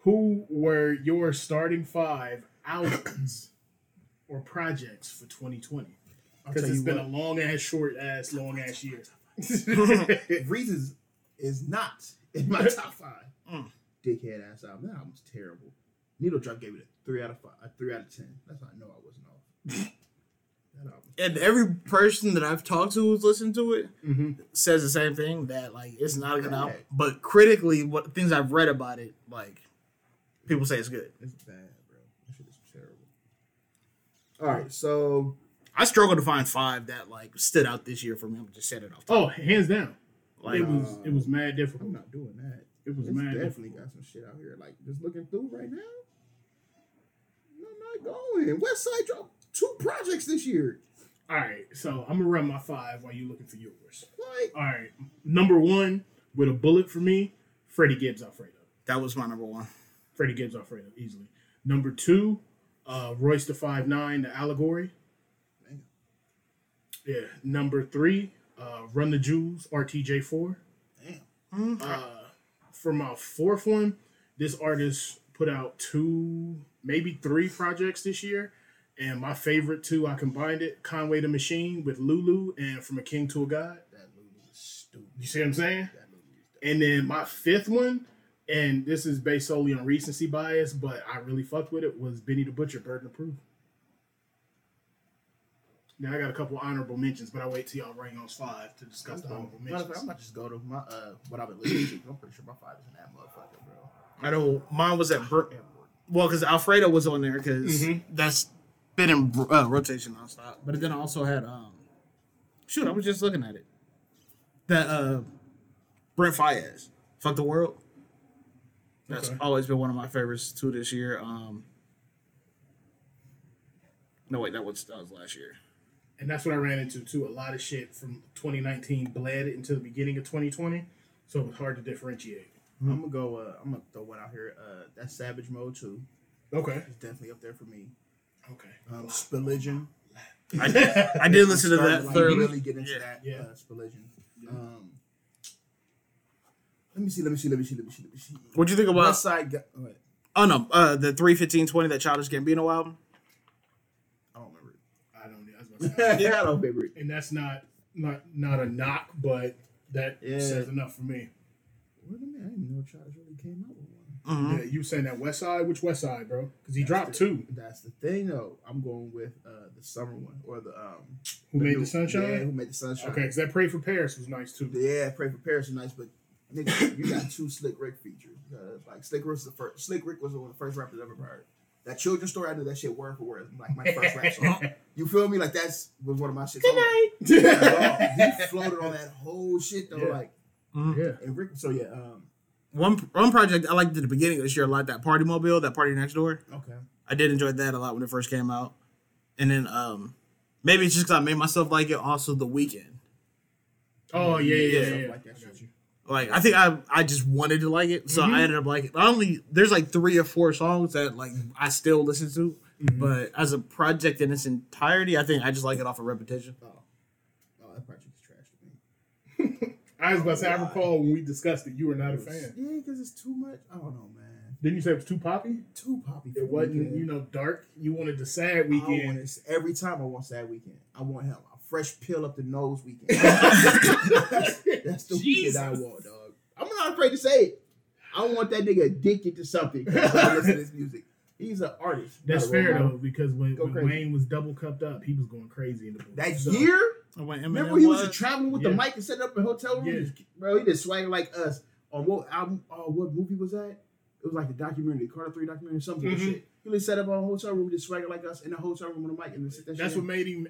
who were your starting five albums or projects for 2020? I'll Because it's been what, a long ass, short ass, long ass year. <laughs> Reasons is not in my <laughs> top five. Mm. Dickhead ass album. That album's terrible. Needle Drop gave it a three out of five, a three out of ten. That's how I know I wasn't off. <laughs> that album. And every person that I've talked to who's listened to it mm-hmm. says the same thing that like it's not a good album. But critically, what things I've read about it, like people say it's good. It's bad, bro. That shit is terrible. All right, so I struggled to find five that like stood out this year for me. I'm just set it off. Oh, hands down. Like it was it was mad difficult. I'm not doing that. It was It's mad definitely difficult. got some shit out here. Like just looking through right now. I'm not going. Westside dropped two projects this year. All right, so I'm gonna run my five while you're looking for yours. Like All right, number one with a bullet for me, Freddie Gibbs Alfredo. that was my number one. Freddie Gibbs Alfredo easily. Number two, uh, Royce the Five Nine, the Allegory. Yeah. Number three, uh, Run the Jewels, RTJ Four. damn. Uh, for my fourth one, this artist put out two, maybe three projects this year. And my favorite two, I combined it Conway the Machine with Lulu and From a King to a God. That Lulu is stupid. You see what I'm saying? That Lulu is And then my fifth one, and this is based solely on recency bias, but I really fucked with it, was Benny the Butcher, Burden of Proof. Now I got a couple honorable mentions, but I'll wait till y'all rank those five to discuss the honorable Matter mentions. I'm about to just go to my uh what I've been listening to. I'm pretty sure my five is in that motherfucker, bro. I know mine was at Bur- well because Alfredo was on there because Mhm. that's been in uh, rotation nonstop. But then I also had um, shoot, I was just looking at it. That uh, Brent Faiyaz, "Fuck the World." That's Okay. always been one of my favorites too this year. Um, no wait, that was that was last year. And that's what I ran into too. A lot of shit from 2019 bled into the beginning of 2020, so it was hard to differentiate. I'm gonna go. Uh, I'm gonna throw one out here. Uh, that's Savage Mode too. Okay. It's definitely up there for me. Okay. Um, Spilligion. I did, I did listen to Starting that like, thoroughly. Really get into Yeah. that. Yeah. Uh, Spilligion. Um, let me see. Let me see. Let me see. Let me see. Let me see. What'd you think about? Westside. Gu- oh, wait, Oh no, uh, the three fifteen twenty that Childish Gambino album. I don't remember. I don't know. I was about to say. it. <laughs> <laughs> yeah, I don't remember it. and that's not not not a knock, but that Yeah. says enough for me. Wait a minute. I didn't know Charles really came out with one. Mhm. Yeah, you saying that Westside? Which Westside, bro? Because he dropped two. That's the thing, though. I'm going with uh, the summer one or the um. Who made new- the sunshine? Yeah, who made the sunshine? Okay, because that Pray for Paris was nice too. Yeah, pray for Paris was nice, but nigga, you got two Slick Rick features. Uh, like Slick Rick was the first. Slick Rick was one of the first rappers I've ever heard. That children's story, I knew that shit word for word. Like my first rap song. <laughs> You feel me? Like that's was one of my shit. Good So I'm like, night. yeah, <laughs> he floated on that whole shit though. Yeah. Like Mhm. yeah. and Rick. So yeah. Um. One one project I liked at the beginning of this year a lot. That Party Mobile, that PartyNextDoor. Okay. I did enjoy that a lot when it first came out. And then um, maybe it's just because I made myself like it. Also, The Weeknd. Oh yeah, yeah, yeah. Something yeah. like that I got shit. you. Like I think I I just wanted to like it, so Mhm. I ended up liking. it. Not only there's like three or four songs that like I still listen to, Mhm. but as a project in its entirety, I think I just like it off of repetition. Oh. Oh, that project is trash to me. <laughs> I was about to say, I recall when we discussed it, you were not a fan. Yeah, because it's too much. I don't know, man. Didn't you say it was too poppy? Too poppy. It wasn't, Weeknd. you know, dark. You wanted the sad I want weekend. it- every time I want sad weekend. I want him a fresh pill up the nose weekend. <laughs> That's the weekend I want, dog. I'm not afraid to say it. I want that nigga addicted to something. I listen to this music. He's an artist. That's not a role fair model. though, because when, when. Wayne was double cupped up, he was going crazy in the booth. That So, year, When remember when he was, was? traveling with Yeah. the mic and setting up a hotel room. Yeah. Bro, he just swag like us. On what album? Oh, what movie was that? It was like a documentary, Carter Three documentary, some Mhm. bullshit. He just set up a hotel room, just swagger like us in a hotel room with a mic and just sit that That's shit what in. made him,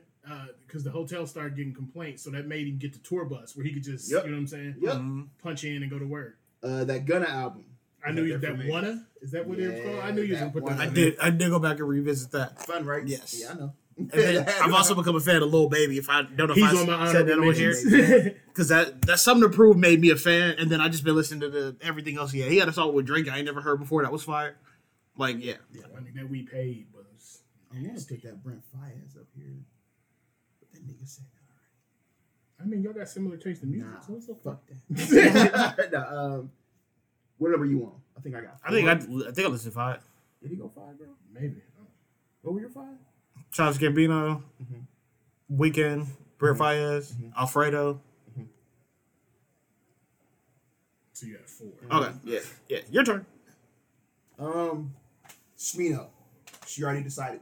because the hotel started getting complaints, so that made him get the tour bus where he could just, Yep. you know what I'm saying, Yep. Mhm. punch in and go to work. Uh, that Gunna album. I knew that you there that wanna. Is that what it was called? I knew you was Yeah, gonna put that that. I did. I did go back and revisit that. Fun, right? Yes. Yeah, I know. <laughs> I've also become a fan of Lil Baby. If I don't know if He's I on my said that honorable on here, because <laughs> that that's something to prove made me a fan. And then I just been listening to the everything else. Yeah, he had a song with Drake I ain't never heard before. That was fire. Like yeah, I mean, that we paid was. I want to put that Brent Faiyaz up here. But that nigga said, I mean, y'all got similar taste in music, nah, so it's okay. fuck that. <laughs> <laughs> nah, um, what number you want? I think I got I think I, four. I think I listened to five. Did he go five, bro? Maybe. What were your five? Charles Gambino, Mhm. Weeknd, Brent Faiyaz, Mhm. Alfredo. So you got four. Okay, yeah, yeah. Your turn. Um, Smino. She already decided.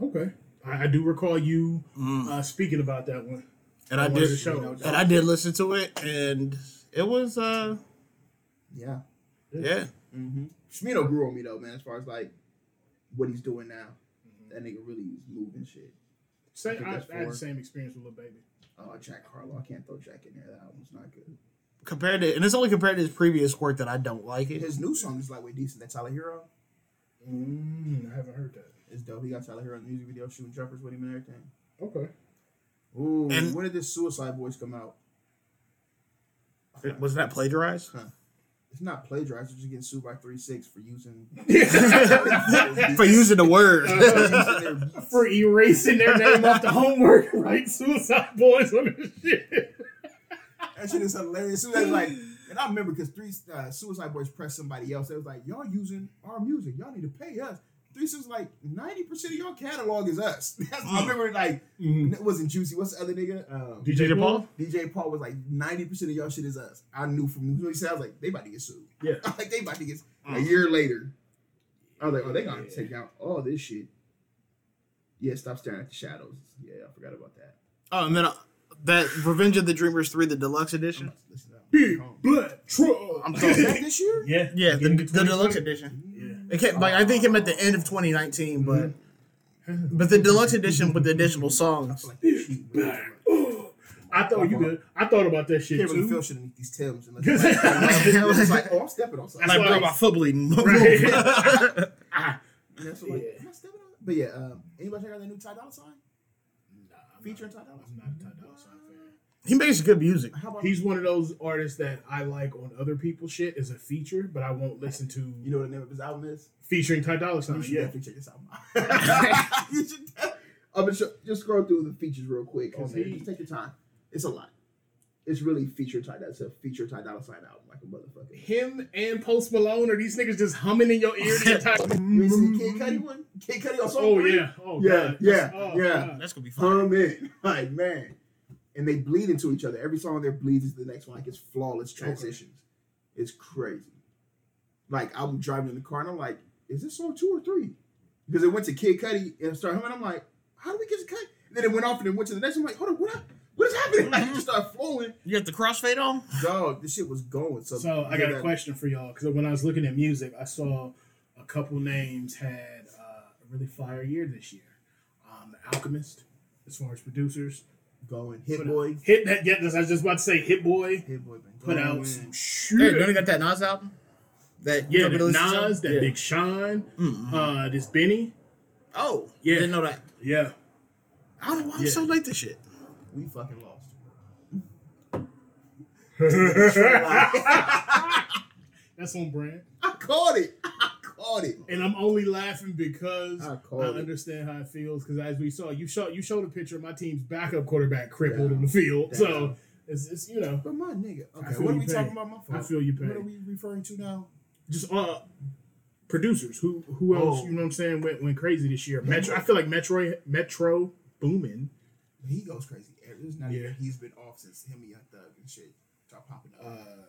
Okay. I, I do recall you Mm. uh, speaking about that one. And I on one of did, the and I did listen to it, and it was uh Yeah. yeah. Mm-hmm. Smino grew on me though, man. As far as like what he's doing now, Mm-hmm. that nigga really is moving shit. Same, think I, I had the same experience with Lil Baby. Oh, Jack Harlow. I can't throw Jack in there. That album's not good. Compared to, and it's only compared to his previous work that I don't like it. His new song is like way decent. That Tyler Herro Mm, I haven't heard that. Is dope. He got Tyler Herro in the music video shooting jumpers with him and everything. Okay. Ooh, And- when did this Suicide Boys come out? wasn't that plagiarized? It's not plagiarized. You're just getting sued by Three Six for using <laughs> <laughs> For using the word. Uh, <laughs> For erasing their name off the homework, right? Suicide Boys on this shit. that shit is hilarious. As soon as like, and I remember because Three uh, Suicide Boys pressed somebody else. They was like, "Y'all using our music. Y'all need to pay us." Three Six like, ninety percent of your catalog is us. <laughs> I remember like it wasn't Juicy. What's the other nigga? Um, DJ Paul? DJ Paul was like ninety percent of y'all shit is us. I knew from what he said. I was like, they about to get sued. Yeah. <laughs> like they about to get a Mm. year later. I was like, oh, they gonna Yeah. take out all this shit. Yeah, stop staring at the shadows. Yeah, I forgot about that. Oh, and then uh, that Revenge of the Dreamers three, the deluxe edition. about to listen to that Big. Blood Trouble. I'm <laughs> Is talking- that this year? Yeah. Yeah, the, the deluxe edition. Yeah. It came, like I think it came at the end of 2019, but but the deluxe edition with the additional songs. feel like they're cheating way too much. I thought you good. I thought about that shit Can't really feel too. shit underneath these Timbs. Unless <laughs> it's, it's like, oh, I'm stepping on something. And I why- broke my foot bleeding. <laughs> Right. Ah, and that's what, like, Yeah. am I stepping on? But yeah, um, anybody check out that new Ty Dolla Sign? Nah, I'm Featuring not- Ty Dolla I'm not a Ty Dolla Sign fan. He makes good music. He's one of those artists that I like on other people's shit as a feature, but I won't listen to you know what the name of his album is? featuring Ty Dolla Sign. You Sign. should Yeah. definitely check this album out. <laughs> <laughs> you should. def- I'm gonna show, just scroll through the features real quick. Oh, Cause he- just take your time. It's a lot. It's really feature Ty. That's a feature Ty Dolla Sign album, like a motherfucker. Him and Post Malone are these niggas just humming in your ear the <laughs> entire You see Kid Cudi one? Kid Cudi on song Oh three? yeah. Oh Yeah, God. yeah, Oh, yeah. God. That's gonna be fun. Hum in, like man, and they bleed into each other. Every song there bleeds into the next one, like it's flawless transitions. It's crazy. Like I'm driving in the car and I'm like, is this song two or three? Because it went to Kid Cudi and started humming. I'm like, how do we get to cut? And then it went off and then went to the next. one. I'm like, hold on, what? What is happening? Like it just started flowing. <laughs> You got the crossfade on? Dog, this shit was going. So, So I got a question for y'all because when I was looking at music, I saw a couple names had uh, a really fire year this year. Um, the Alchemist, as far as producers, Going Hit Put Boy. Hit that. Yeah, this. I was just about to say Hit Boy Hit Boy been put out going. some Hey, shit. don't you got that Nas album? That yeah, you that told me to listen to? Nas, that Yeah. Big Sean, Mm-mm. uh, this Benny. Oh, Yeah. Didn't know that. Yeah, I don't know why I'm Yeah. so late to shit. We fucking lost. <laughs> that's on brand. I caught it. <laughs> I caught it. And I'm only laughing because I I, caught it. understand how it feels. Because as we saw, you showed you showed a picture of my team's backup quarterback crippled Yeah. on the field. Yeah. So It's, it's you know, But my nigga. Okay, what are we pain. talking about? My I feel you What are we referring to now? Just uh, producers. Who who else? Oh. You know what I'm saying? Went went crazy this year. Metro. I feel like Metro Metro Boomin. He goes crazy. It's not Yeah. even, he's been off since him and Young Thug and shit start popping up. Uh,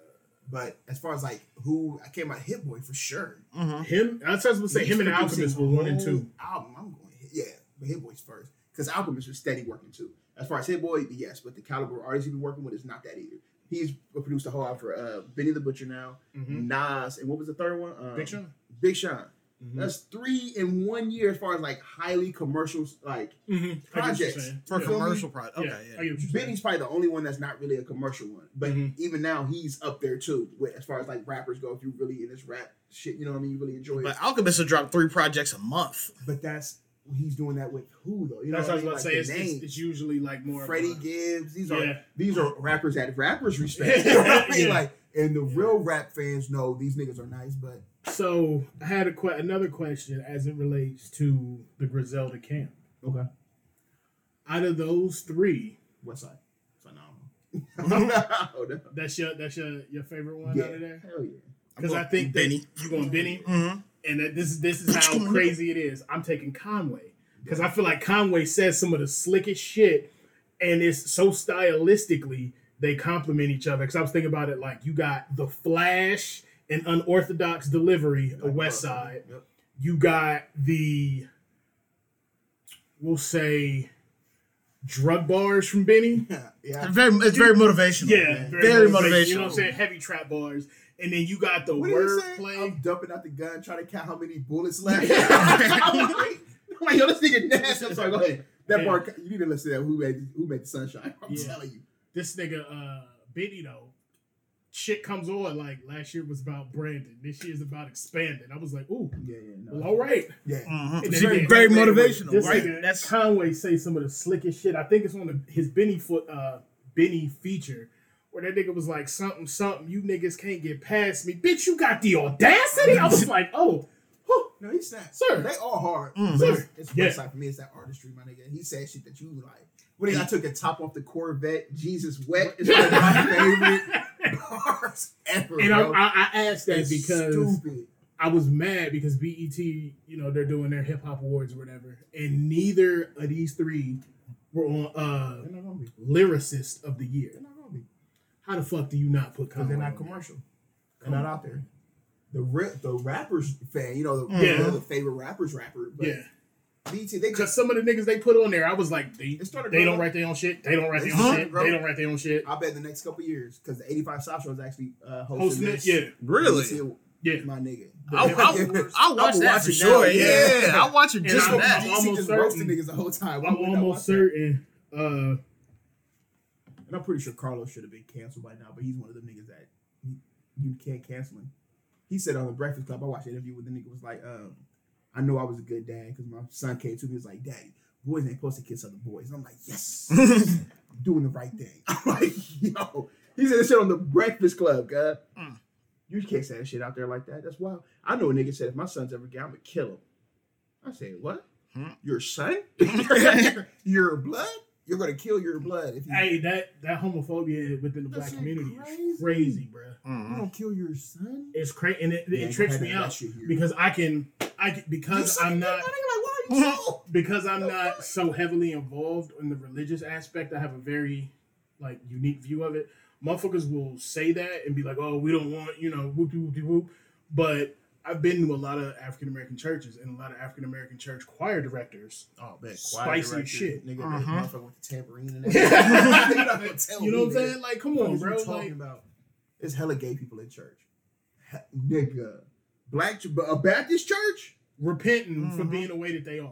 but as far as like who I came out Hit Boy for sure. him. I was supposed to say him and Alchemist were one and two. Album, I'm going Hit- yeah, but Hit Boy's first because Alchemist was steady working too. As far as Hit Boy, yes, but the caliber of artists he's been working with is not that either. He's produced a whole album for uh, Benny the Butcher now, Mhm. Nas, and what was the third one? Um, Big Sean. Big Sean. Mhm. That's three in one year as far as like highly commercial like Mhm. I get what you're projects. For You feel me? commercial product. Okay, yeah, yeah. I get what you're saying. Benny's probably the only one that's not really a commercial one. But Mhm. even now he's up there too. With, as far as like rappers go, if you really in this rap shit, you know what I mean, you really enjoy it. But Alchemist will drop three projects a month. But that's he's doing that with who though? You know That's what I was what about to I say. It's, it's, it's usually like more. of Freddie a- Gibbs. These Yeah. are these are rappers that rappers <laughs> respect. <laughs> You know what I mean? Yeah. Like and the real rap fans know these niggas are nice, but So I had a que- another question as it relates to the Griselda camp. okay. Out of those three, Westside. Phenomenal. <laughs> oh, no. that's your that's your your favorite one Yeah. out of there. Hell yeah. Because I think Benny. you going Benny, Mm-hmm. and that this is this is how crazy it is. I'm taking Conway because I feel like Conway says some of the slickest shit, and it's so stylistically they complement each other. Because I was thinking about it like you got the flash and unorthodox delivery of Westside. Yep. You got the we'll say drug bars from Benny. Yeah. <laughs> yeah. It's very, it's very motivational. Yeah, Very motivational. You know what I'm saying? Heavy trap bars, and then you got the What did he say? wordplay. I'm dumping out the gun, trying to count how many bullets left. <laughs> <laughs> I'm like, I'm like, yo, this nigga nasty. I'm sorry, go ahead. That Yeah. part, you need to listen to that. Who made who made the sunshine? I'm Yeah. telling you. This nigga, uh, Benny though, shit comes on like last year was about branding, This year is about expanding. I was like, ooh, Yeah, yeah, no. well, all right. yeah. And It's very, again, very very- motivational, This right? nigga, That's Conway say some of the slickest shit. I think it's on the, his Benny foot, uh, Benny feature. Where that nigga was like something, something. You niggas can't get past me, bitch. You got the audacity. I was <laughs> like, oh, whew, No, he's snapped. Sir. They all hard. Mm. Sir. It's, it's Yeah. Westside for me. It's that artistry, my nigga. He said shit that you like. When he I took the top off the Corvette, Jesus wet is <laughs> one of my favorite bars ever. And I, bro. I, I asked that It's because stupid. I was mad because BET, you know, they're doing their hip hop awards or whatever, and neither of these three were on uh They're not gonna be. lyricist of the year. They're not gonna be. How the fuck do you not put Because they're not commercial. They're not out there. The ra- the rappers fan, you know, the, Yeah. the favorite rappers rapper. But Yeah, BT, they because some of the niggas they put on there, I was like, they, It started they don't write their own shit. They don't write their own shit. growing They don't write their own shit. I bet the next couple years because the 85 South Show is actually uh, hosting, Hosting it, this. yeah, really. BT, yeah. my nigga. I'll, Yeah. I'll, I'll watch will that watch for sure. now, yeah. yeah. I'll watch it And just I'm- for that. I'm almost just roasting certain- niggas the whole time. I'm almost certain. Uh, And I'm pretty sure Carlos should have been canceled by now, but he's one of the niggas that you, you can't cancel him. He said on the Breakfast Club, I watched an interview with the nigga was like, um, I know I was a good dad because my son came to me was like, Daddy, boys ain't supposed to kiss other boys. And I'm like, yes, <laughs> I'm doing the right thing. <laughs> I'm like, yo, he said this shit on the Breakfast Club, God. Mm. You can't say that shit out there like that. That's wild. I know a nigga said if my son's ever gay, I'm gonna kill him. I said, what? Hmm. Your son? <laughs> your blood? You're gonna kill your blood if you, hey, that that homophobia within the That black community crazy. is crazy, bro. you Mhm. don't kill your son. It's crazy, and it, Yeah, it trips me out because I can, I can, because I'm not. Like, why are you <laughs> so? because I'm not so heavily involved in the religious aspect, I have a very like unique view of it. Motherfuckers will say that and be like, "Oh, we don't want you know whoop whoop whoop," but I've been to a lot of African American churches and a lot of African American church choir directors. Oh man, Spicy shit. nigga. Uh-huh. That motherfucker with the tambourine and everything. <laughs> <laughs> You're not gonna tell You know what I'm saying? Like, come What on, is you bro. talking Like, about? There's hella gay people in church, He- nigga. Black, ch- a Baptist church, repenting for Mhm. being the way that they are.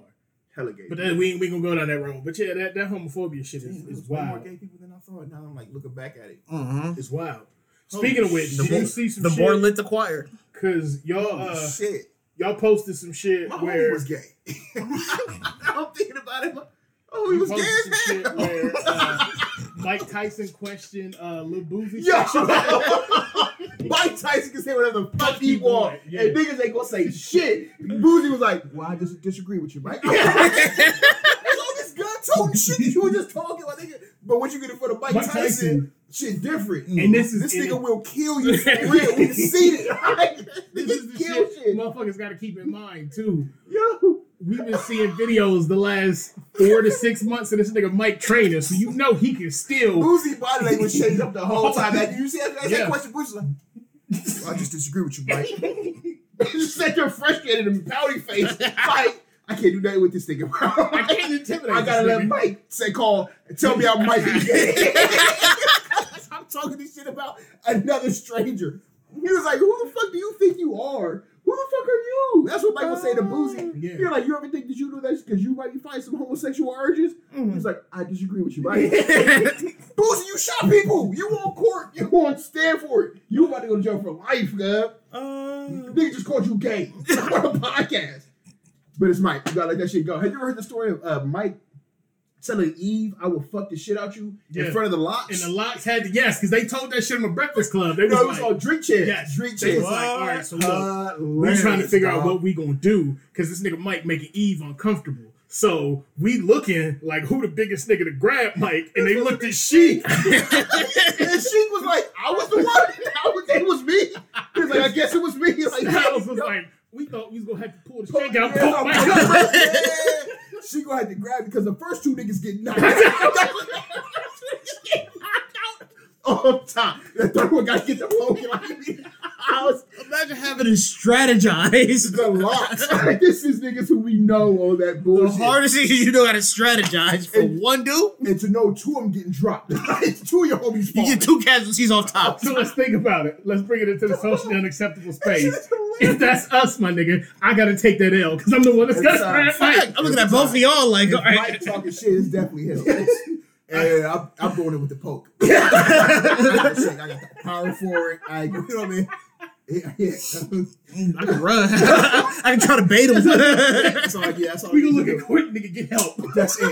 hella gay. But then we ain't we gonna go down that road. But yeah, that, that homophobia shit is, Damn, is there's way more gay people than I thought. Now I'm like looking back at it. Mhm. It's wild. Holy Speaking of which, shit. did The you see some The shit? boy lit the choir. Cause y'all uh shit, y'all posted some shit my where homie was gay. <laughs> I'm thinking about it. Oh, he was posted gay some as shit hell. where <laughs> uh, Mike Tyson questioned uh, Lil Boosie. Yo. <laughs> Mike Tyson can say whatever the fuck he he want, want, yeah. and niggas ain't gonna say shit. Boosie was like, "Well, I just disagree with you, Mike." It's all this gun toting shit you were just talking about, nigga. But what you gonna for the Mike, Mike Tyson? Tyson shit different. Mm. And this is this nigga it- will kill you for real. <laughs> We've seen it. Like, This is <laughs> niggas the kill shit, shit. motherfuckers got to keep in mind too. Yo. We've been seeing videos the last four to six months of this nigga Mike trainer, so you know he can still. Boosie body language changed up the whole <laughs> time. Like, you see that, that Yeah. question? Boosie's like, I just disagree with you, Mike. you just said you're frustrated and pouty face. Mike, I can't do nothing with this nigga, bro. I can't intimidate. I gotta this let nigga. Mike say call and tell me I'm Mike. I'm talking this shit about another stranger. He was like, "Who the fuck do you think you are? Who the fuck are you?" That's what Mike was saying to Boosie. Yeah. You're like, "You ever think that you do that because you might find some homosexual urges?" Mm. He's like, "I disagree with you, Mike." <laughs> Boosie, you shot people. You on court. You on stand for it. You about to go to jail for life, Gub. Uh, Nigga just called you gay <laughs> on a podcast. But it's Mike. You gotta let that shit go. Have you ever heard the story of uh, Mike telling Eve, "I will fuck the shit out you" Yeah. in front of the LOX? And the LOX had to yes, because they told that shit on the Breakfast Club. They was no, it was on drink chairs. Yes, drink they chairs. was like, all right, so look, we Hilarious, trying to figure out what we gonna do because this nigga Mike making Eve uncomfortable. So we looking like who the biggest nigga to grab Mike, and they looked at Sheek. <laughs> and she was like, "I was the one. I was, it was me." He was like, "I guess it was me." Like, <laughs> Styles was <laughs> like, we thought we was gonna have to pull the shank out, yeah, poke Mike poke out. Mike, yeah. She gonna have to grab it because the first two niggas get knocked out. <laughs> <laughs> All time. The third one got to get the poking like I was imagine having to strategize. the LOX. <laughs> Like, this is niggas who we know all that The bullshit. hardest thing you know how to strategize for And- one dude. and to know two of them getting dropped. <laughs> Like, two of your homies You get two casualties off top. <laughs> So let's think about it. Let's bring it into the socially unacceptable space. If that's us, my nigga, I gotta take that L because I'm the one that's Every got time. to grab Mike. Fact, I'm looking at both of y'all like, all Mike talking shit is definitely him. And I'm, I'm going in with the poke. I got the power forward. I, you know what I mean? Yeah, yeah. Mm, I can run. <laughs> I can try to bait him. That's all I get. That's all We I gonna look do. at quick nigga get help. That's it.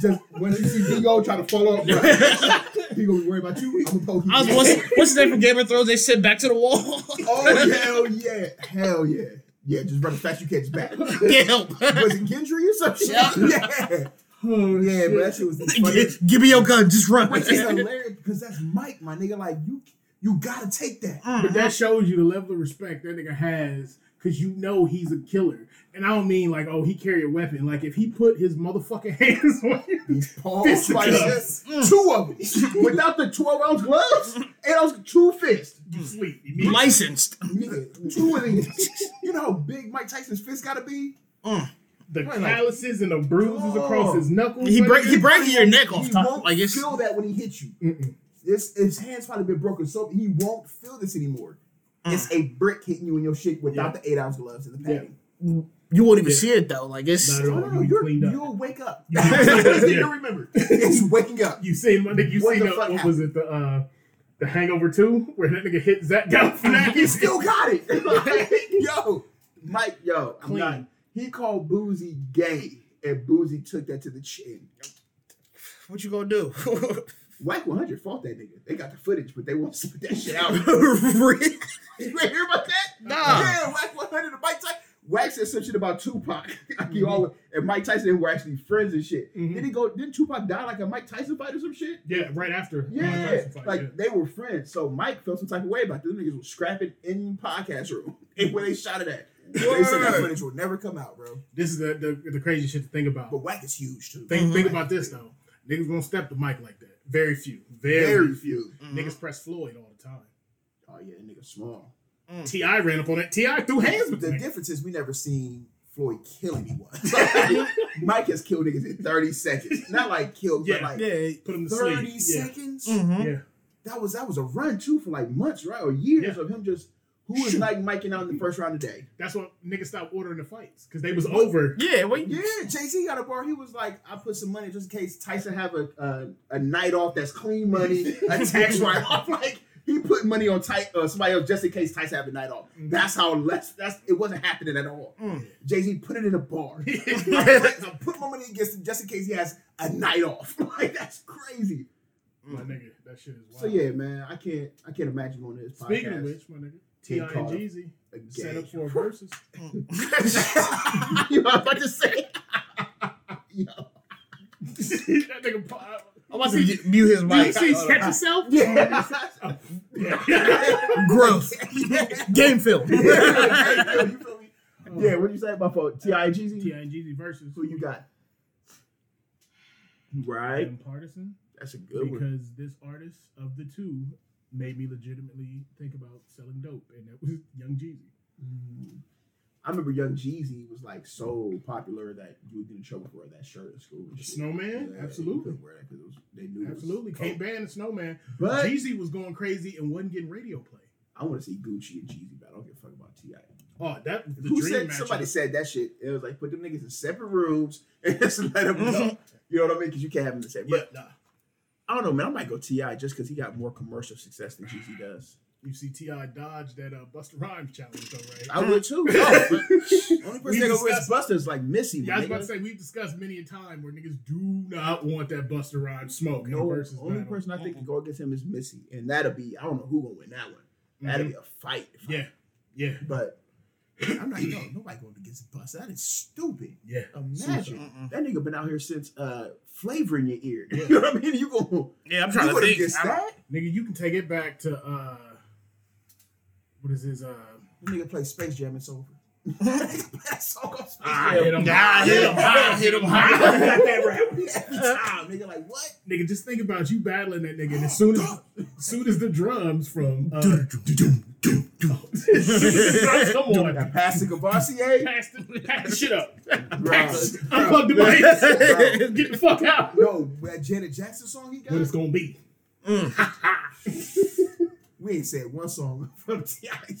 Just once you see Digo try to follow up, right, <laughs> he gonna be worried about you. I'm gonna poke you. I was what's, what's the name from Game of Thrones? They sit back to the wall. oh hell yeah, hell yeah, yeah. Just run as fast you can. Just back. <laughs> Get help. Was it Gendry or some shit? Yeah, Oh, yeah. shit. But that shit was the funniest. Give, give me your gun. Just run. Which is hilarious because that's Mike, my nigga. Like you, you gotta take that. Uh-huh. But that shows you the level of respect that nigga has because you know he's a killer. And I don't mean like, oh, he carry a weapon. Like if he put his motherfucking <laughs> hands on you, These paws, Fist like cuffs. this. Mm. two of them <laughs> without the twelve ounce gloves, and those two fists. you mm. sleep immediately. Licensed. <laughs> Nigga, two of these. You know how big Mike Tyson's fist gotta be? Mm. The Right, like- calluses and the bruises Oh. across his knuckles. He my break. He breaking your neck off He top. won't Like it's. feel that when he hits you. Mm-mm. This his hands probably been broken, so he won't feel this anymore. It's a brick hitting you in your shit without Yeah. the eight ounce gloves and the Yeah. padding. You won't even Yeah. see it though. Like it's. Not at Oh, all. no, You you're, cleaned up. you'll wake up. <laughs> Yeah. You'll <laughs> remember. It's waking up. You seen my nigga? You What seen the the, fuck what was it? The uh, the Hangover Two, where that nigga hit Zach Galifianakis. He still got it. <laughs> Like, yo, Mike, yo, I'm Clean. not. He called Boosie gay, and Boosie took that to the chin. What you gonna do? Wack 100 fought that nigga. They got the footage, but they won't <laughs> spit that shit out. <laughs> Really? you ain't hear about that? Nah. Yeah, Wack 100 and Mike Tyson. Wack said some shit about Tupac. <laughs> like always, and Mike Tyson and were actually friends and shit. Mhm. Didn't he go? Didn't Tupac die like a Mike Tyson fight or some shit? yeah, right after. Mike Yeah, Tyson fight, like yeah. they were friends. So Mike felt some type of way about them niggas was scrapping in podcast room and where they shot it at. They said that footage will never come out, bro. This is the, the the crazy shit to think about. But Wack is huge too. Think, think about this though. Niggas gonna step the mic like that. Very few. Very, Very few. few. Niggas press Floyd all the time. Oh yeah, that nigga small. T.I. ran up on it. T.I. threw hands with The the difference is we never seen Floyd kill anyone. <laughs> Mike has killed niggas in 30 seconds. Not like killed, Yeah. but like Yeah. Put him to 30 sleep. Yeah. seconds. Mm-hmm. Yeah. That was that was a run too for like months, right? Or years Yeah. of him just who was like miking out in the first round today. That's what niggas stopped ordering the fights because they was over. Yeah. Wait. Yeah, Jay Z got a bar. He was like, I put some money just in case Tyson have a a, a night off that's clean money, a <laughs> tax write off. Like he put money on Ty, uh, somebody else just in case Tyson have a night off. Mhm. That's how less. That's it wasn't happening at all. Mm. Jay Z put it in a bar. <laughs> I put my money against him just in case he has a night off. <laughs> Like that's crazy. my nigga, that shit is wild. So yeah, man, I can't I can't imagine on this podcast. Speaking of which, my nigga, T.I. Get and Jeezy set up for <laughs> a versus. <laughs> you know what I'm about to say? <laughs> Yo. that nigga, pa- I'm about to mute his You mic. see, catch yourself. Yeah. Gross. Game film. You feel me? Yeah, what do you say about for T.I. and Jeezy? T.I. and Jeezy versus Who you got? Right, Adam Partisan that's a good one. because this artist of the two made me legitimately think about selling dope, and that was <laughs> Young Jeezy. Mm. I remember Young Jeezy was like so popular that you would get in trouble for that shirt at school. The. Snowman, Yeah, absolutely. wear that 'cause it was- they knew Absolutely, can't ban the snowman. But Jeezy was going crazy and wasn't getting radio play. I want to see Gucci and Jeezy, but I don't give a fuck about Ti. Oh, that the Who dream said matchup. somebody said that shit? It was like put them niggas in separate rooms <laughs> and just let them go. You know what I mean? Because you can't have them in the same. Yeah, But nah. I don't know, man. I might go T.I. just because he got more commercial success than Jeezy does. You see T.I. dodge that uh, Busta Rhymes challenge, though, right? I would too. <laughs> Oh, but only person that goes discussed- Busta is like Missy. Yeah, I was my about to say we've discussed many a time where niggas do not want that Busta Rhymes smoke No, a versus only battle. person I think can go against him is Missy, and that'll be I don't know who gonna win that one. That'll Mhm. be a fight. Yeah, yeah, but I'm not. No, nobody gonna get against Busta. That is stupid. yeah. Imagine Mm-mm. that nigga been out here since uh flavor in your ear. <laughs> You know what I mean? You go. Yeah, I'm You trying to going think. against that? Nigga, you can take it back to uh, what is his uh? That nigga play Space Jam. and over. That song on I hit him high, I hit him high, hit him high. Got that rap. Every time, nigga, like what? Nigga, just think about you battling that nigga, and as soon as, as soon as the drums from uh, come on, That Pass the Courvoisier. pass the, pass the shit up, pass, unplug the mic, get the fuck out. No, that Janet Jackson song he got. What it's gonna be? <laughs> We ain't said one song from T.I.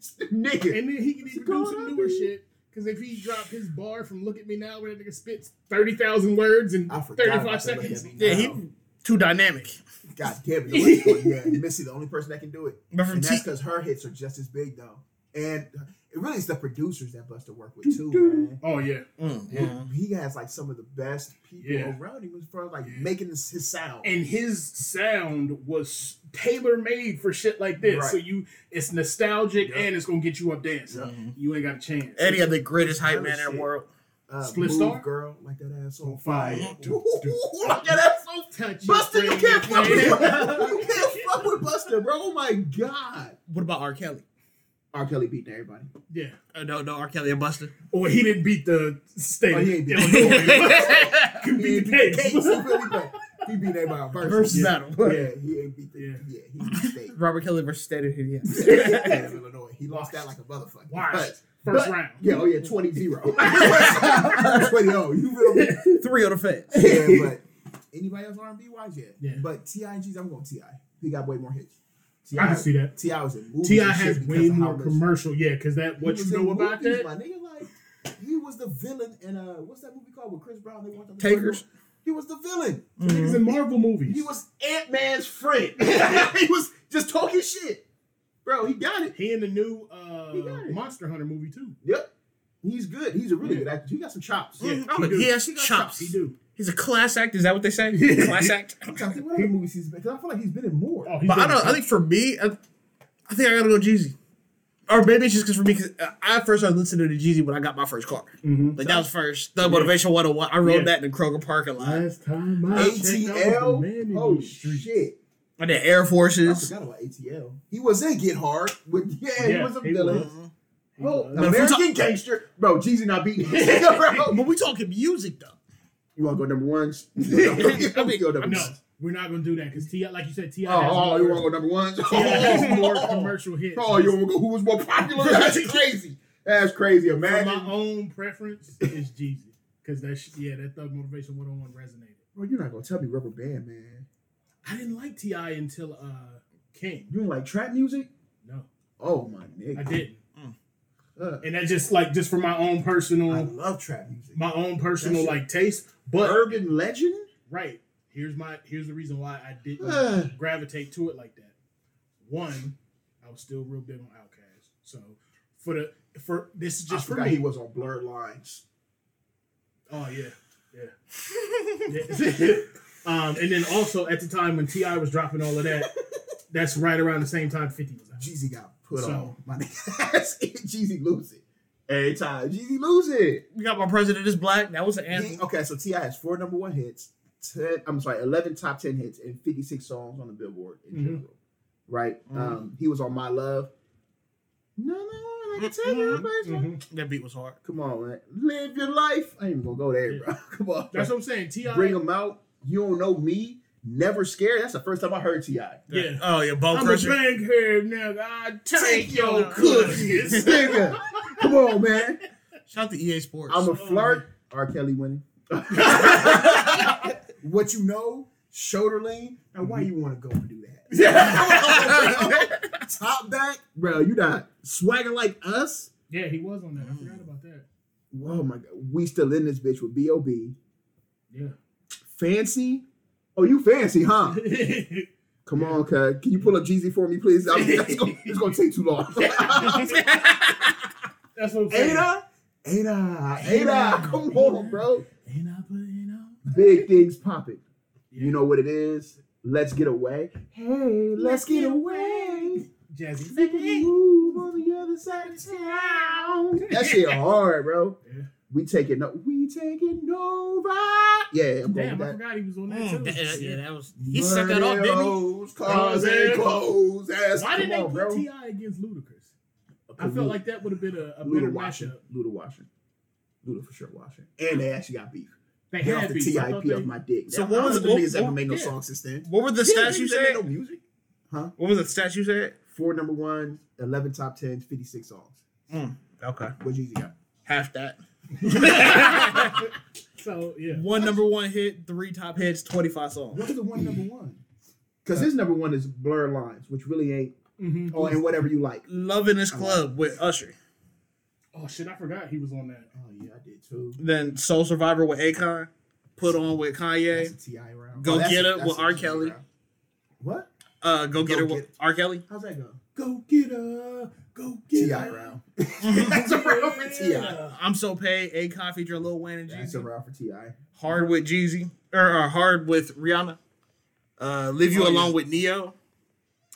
Six. It's the nigga. And then he can even do some on newer there? shit. Because if he dropped his bar from "Look at Me Now," where that nigga spits thirty thousand words in thirty-five about that Look seconds, at Yeah, he too dynamic. God damn it. nobody doing it. Yeah, Missy, the only person that can do it. But from And T, that's because her hits are just as big, though. And it really is the producers that Busta worked with, too, man. oh yeah, Mm, And mm. He has like some of the best people Yeah. around him as far as like Yeah. making his, his sound. and his sound was tailor made for shit like this. Right. So you, it's nostalgic Yep. and it's gonna get you up dancing. Mhm. You ain't got a chance. Any of the greatest hype Other man in the world. Uh, Split Move Star? girl, like that ass on On fire. fire. Ooh, <laughs> like that ass on Touch Busta, you can't fuck with man. <laughs> You can't fuck with Busta, bro. Oh my god. What about R. Kelly? R. Kelly beating everybody. Yeah. Uh, no, no, R. Kelly and Busta. Or he didn't beat the state Oh, he ain't beat- Illinois. <laughs> <laughs> He beat the beat the case. case. He beat- He beat everybody on versus. Versus yeah. battle. Yeah, he ain't beat the. Yeah. Yeah, he beat the state. Robert Kelly versus State of Indiana. <laughs> State of Illinois. He lost that like a motherfucker. Watch. But- First but- round. Yeah, oh yeah, 20 0. 20 0. You feel me? Three on the fence. Yeah, but anybody else R&B wise? Yeah. Yeah. But T.I. and G's, I'm going T.I. He got way more hits. I can see that. T.I. was in movies. T.I. has way more commercial. Yeah, because that what you in know about movies, that? My nigga, like, he was the villain in, uh, what's that movie called with Chris Brown? They want them to Takers? He was the villain. Niggas in Marvel movies. He was Ant Man's friend. <laughs> he was just talking shit. Bro, he got it. He in the new uh, He got it. Monster Hunter movie too. Yep. He's good. He's a really Yeah. good actor. He got some chops. Yeah, Oh, he do. he actually He got chops. He do. He's a class act. Is that what they say? <laughs> class act. I'm trying to think what other movies he's been. Because I feel like he's been in more. Oh, But I don't. I think for me, I, I think I gotta go Jeezy. Or maybe it's just because for me, because I first started listening to Jeezy when I got my first car. Mhm. Like that was first. The Motivation 101. I rode Yeah. that in the Kroger parking lot. Last time I checked, I man ATL. Oh shit! And the Air Forces. I Forces. forgot about ATL. He was in Get Hard. With yeah, he was a villain. was. He Oh, was. Now, if we American gangster, bro. Jeezy not beating him. <laughs> bro. But we talking music though. You want to <laughs> go number ones? I mean, go number No, ones. we're not gonna do that because T.I., like you said, T.I. Oh, oh, you more, want to go number ones? T.I. has more commercial hits. Oh, you want to go? Who was more popular? <laughs> That's crazy. That's crazy. For my Imagine. own preference is Jeezy because that sh- yeah that Thug Motivation 101 resonated. Bro, you're not gonna tell me Rubber Band, man. I didn't like T.I. until uh King. You ain't like trap music? No, Oh my nigga. I didn't, and that just like just for my own personal I love trap music. my own personal like taste. But Urban Legend. right here's my here's the reason why I didn't Uh, gravitate to it like that. One, I was still real big on Outkast, so for the for this is just for me. he was on Blurred Lines. Oh yeah, yeah. yeah. <laughs> um, and then also at the time when T.I. was dropping all of that, <laughs> that's right around the same time Fifty was out. Jeezy got put So- on. My <laughs> nigga. Jeezy lose it. Every time. Jeezy lose it. We got my president is black. That was an He- anthem. okay, so T.I. has four number one hits. ten. I'm sorry, eleven top ten hits and fifty six songs on the Billboard in Mhm. general. Right. Mhm. Um, he was on My Love. No, no, a ten year old Mhm. Mhm. That beat was hard. Come on, man. Live your life. I ain't even gonna go there, bro. <laughs> Come on. That's what I'm saying. Ti. Bring them out. You don't know me. Never scared. That's the first time I heard Ti. Yeah. Oh yeah, Bone I'm a Crusher. bankhead nigga. I take, Take your your cookies, <laughs> nigga. Come on, man. Shout out to EA Sports. I'm a oh, flirt. R. Kelly winning. <laughs> what you know? Shoulder lean. Now, why you want to go and do that? <laughs> Top back, bro. You not swagger like us. Yeah, he was on that. I forgot about that. Oh my god, we still in this bitch with Bob. Yeah. Fancy. Oh, you fancy, huh? <laughs> Come on, cuz. Can you pull up Jeezy for me, please? I'm, it's, gonna, it's gonna take too long. <laughs> That's what I'm saying. Ada, Ada, Ada. Come on, bro. Ain't I putting on? Big things popping. Yeah. You know what it is? Let's get away. Hey, let's get away. Jazzy. Move on the other side of town. That shit hard, bro. Yeah. We taking no, we taking over. Yeah, I'm going Damn, with I that. Forgot he was on that that, too. that- yeah, that was. He set that off, didn't he? Money, Cars and clothes. Ass. Why did Come they put bro. T.I. against Ludacris? I felt like that would have been a, a Luda better washing. mashup. Luda washing. Luda for sure washing. And they actually got beef. They Get off had the beef. I TIP they- of my dick. So what was- the what- niggas ever what- made no yeah. songs since then. What were the Yeah, stats niggas you ain't made said? No music. Huh? What were the stats you said? Four number one, 11 top 10s, 56 songs. Hmm, okay, What Jeezy got? half that. <laughs> So yeah. One number one hit, three top hits, twenty five songs. What is the one number one? Because his number one is Blur Lines, which really ain't. Mhm. Oh, and whatever you like. Loving this His Club with Usher. Oh shit, I forgot he was on that. Oh yeah, I did too. Then Soul Survivor with Akon. Put on with Kanye. That's a T.I. round. Go that's Get a- It with R. Kelly. round. What? Uh, go get Go it with R. Kelly. How's that go? Go get her. Go get T.I. her. round. <laughs> that's a round for Ti. Yeah. I'm so paid. Akon featuring Lil Wayne and That's a Jeezy. round for Ti. Hard with Jeezy or uh, hard with Rihanna. Uh, Leave You Oh, yeah. Alone with Ne-Yo.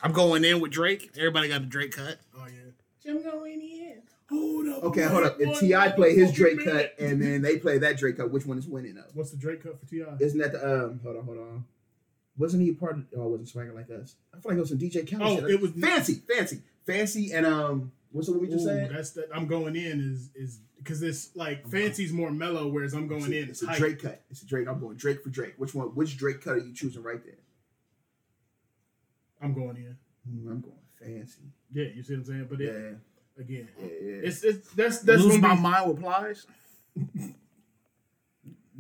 I'm going in with Drake. Everybody got a Drake cut. Oh yeah. I'm going in. Hold up. Okay, hold up. If T.I. play his Drake cut and then they play that Drake cut, which one is winning though? What's the Drake cut for T.I.? Isn't that the um? Hold on, hold on. Wasn't he a part of? Oh, it wasn't Swagger like us. I feel like it was some DJ Khaled. Oh, shit. it was- fancy, fancy, fancy, and um, what's the one we just Ooh, said? that's that. I'm going in is is because it's like fancy's more mellow, whereas I'm going it's a, in. It's It's a hype. Drake cut. It's a Drake. I'm going Drake for Drake. Which one? Which Drake cut are you choosing right there? I'm going in. Hmm, I'm going fancy. Yeah, you see what I'm saying? But Yeah, again, yeah, yeah. it's it's that's that's Lose my be mind with Plies. <laughs>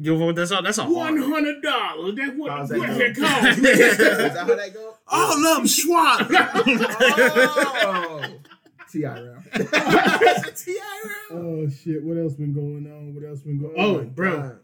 You vote that's all. That's all. hundred dollars. That's what How's what <laughs> that it costs. Is that how that go? All them swap. <laughs> Oh, T.I. round. <laughs> That's a T.I. round. Oh shit! What else been going on? What else been going? Oh Oh, bro, God.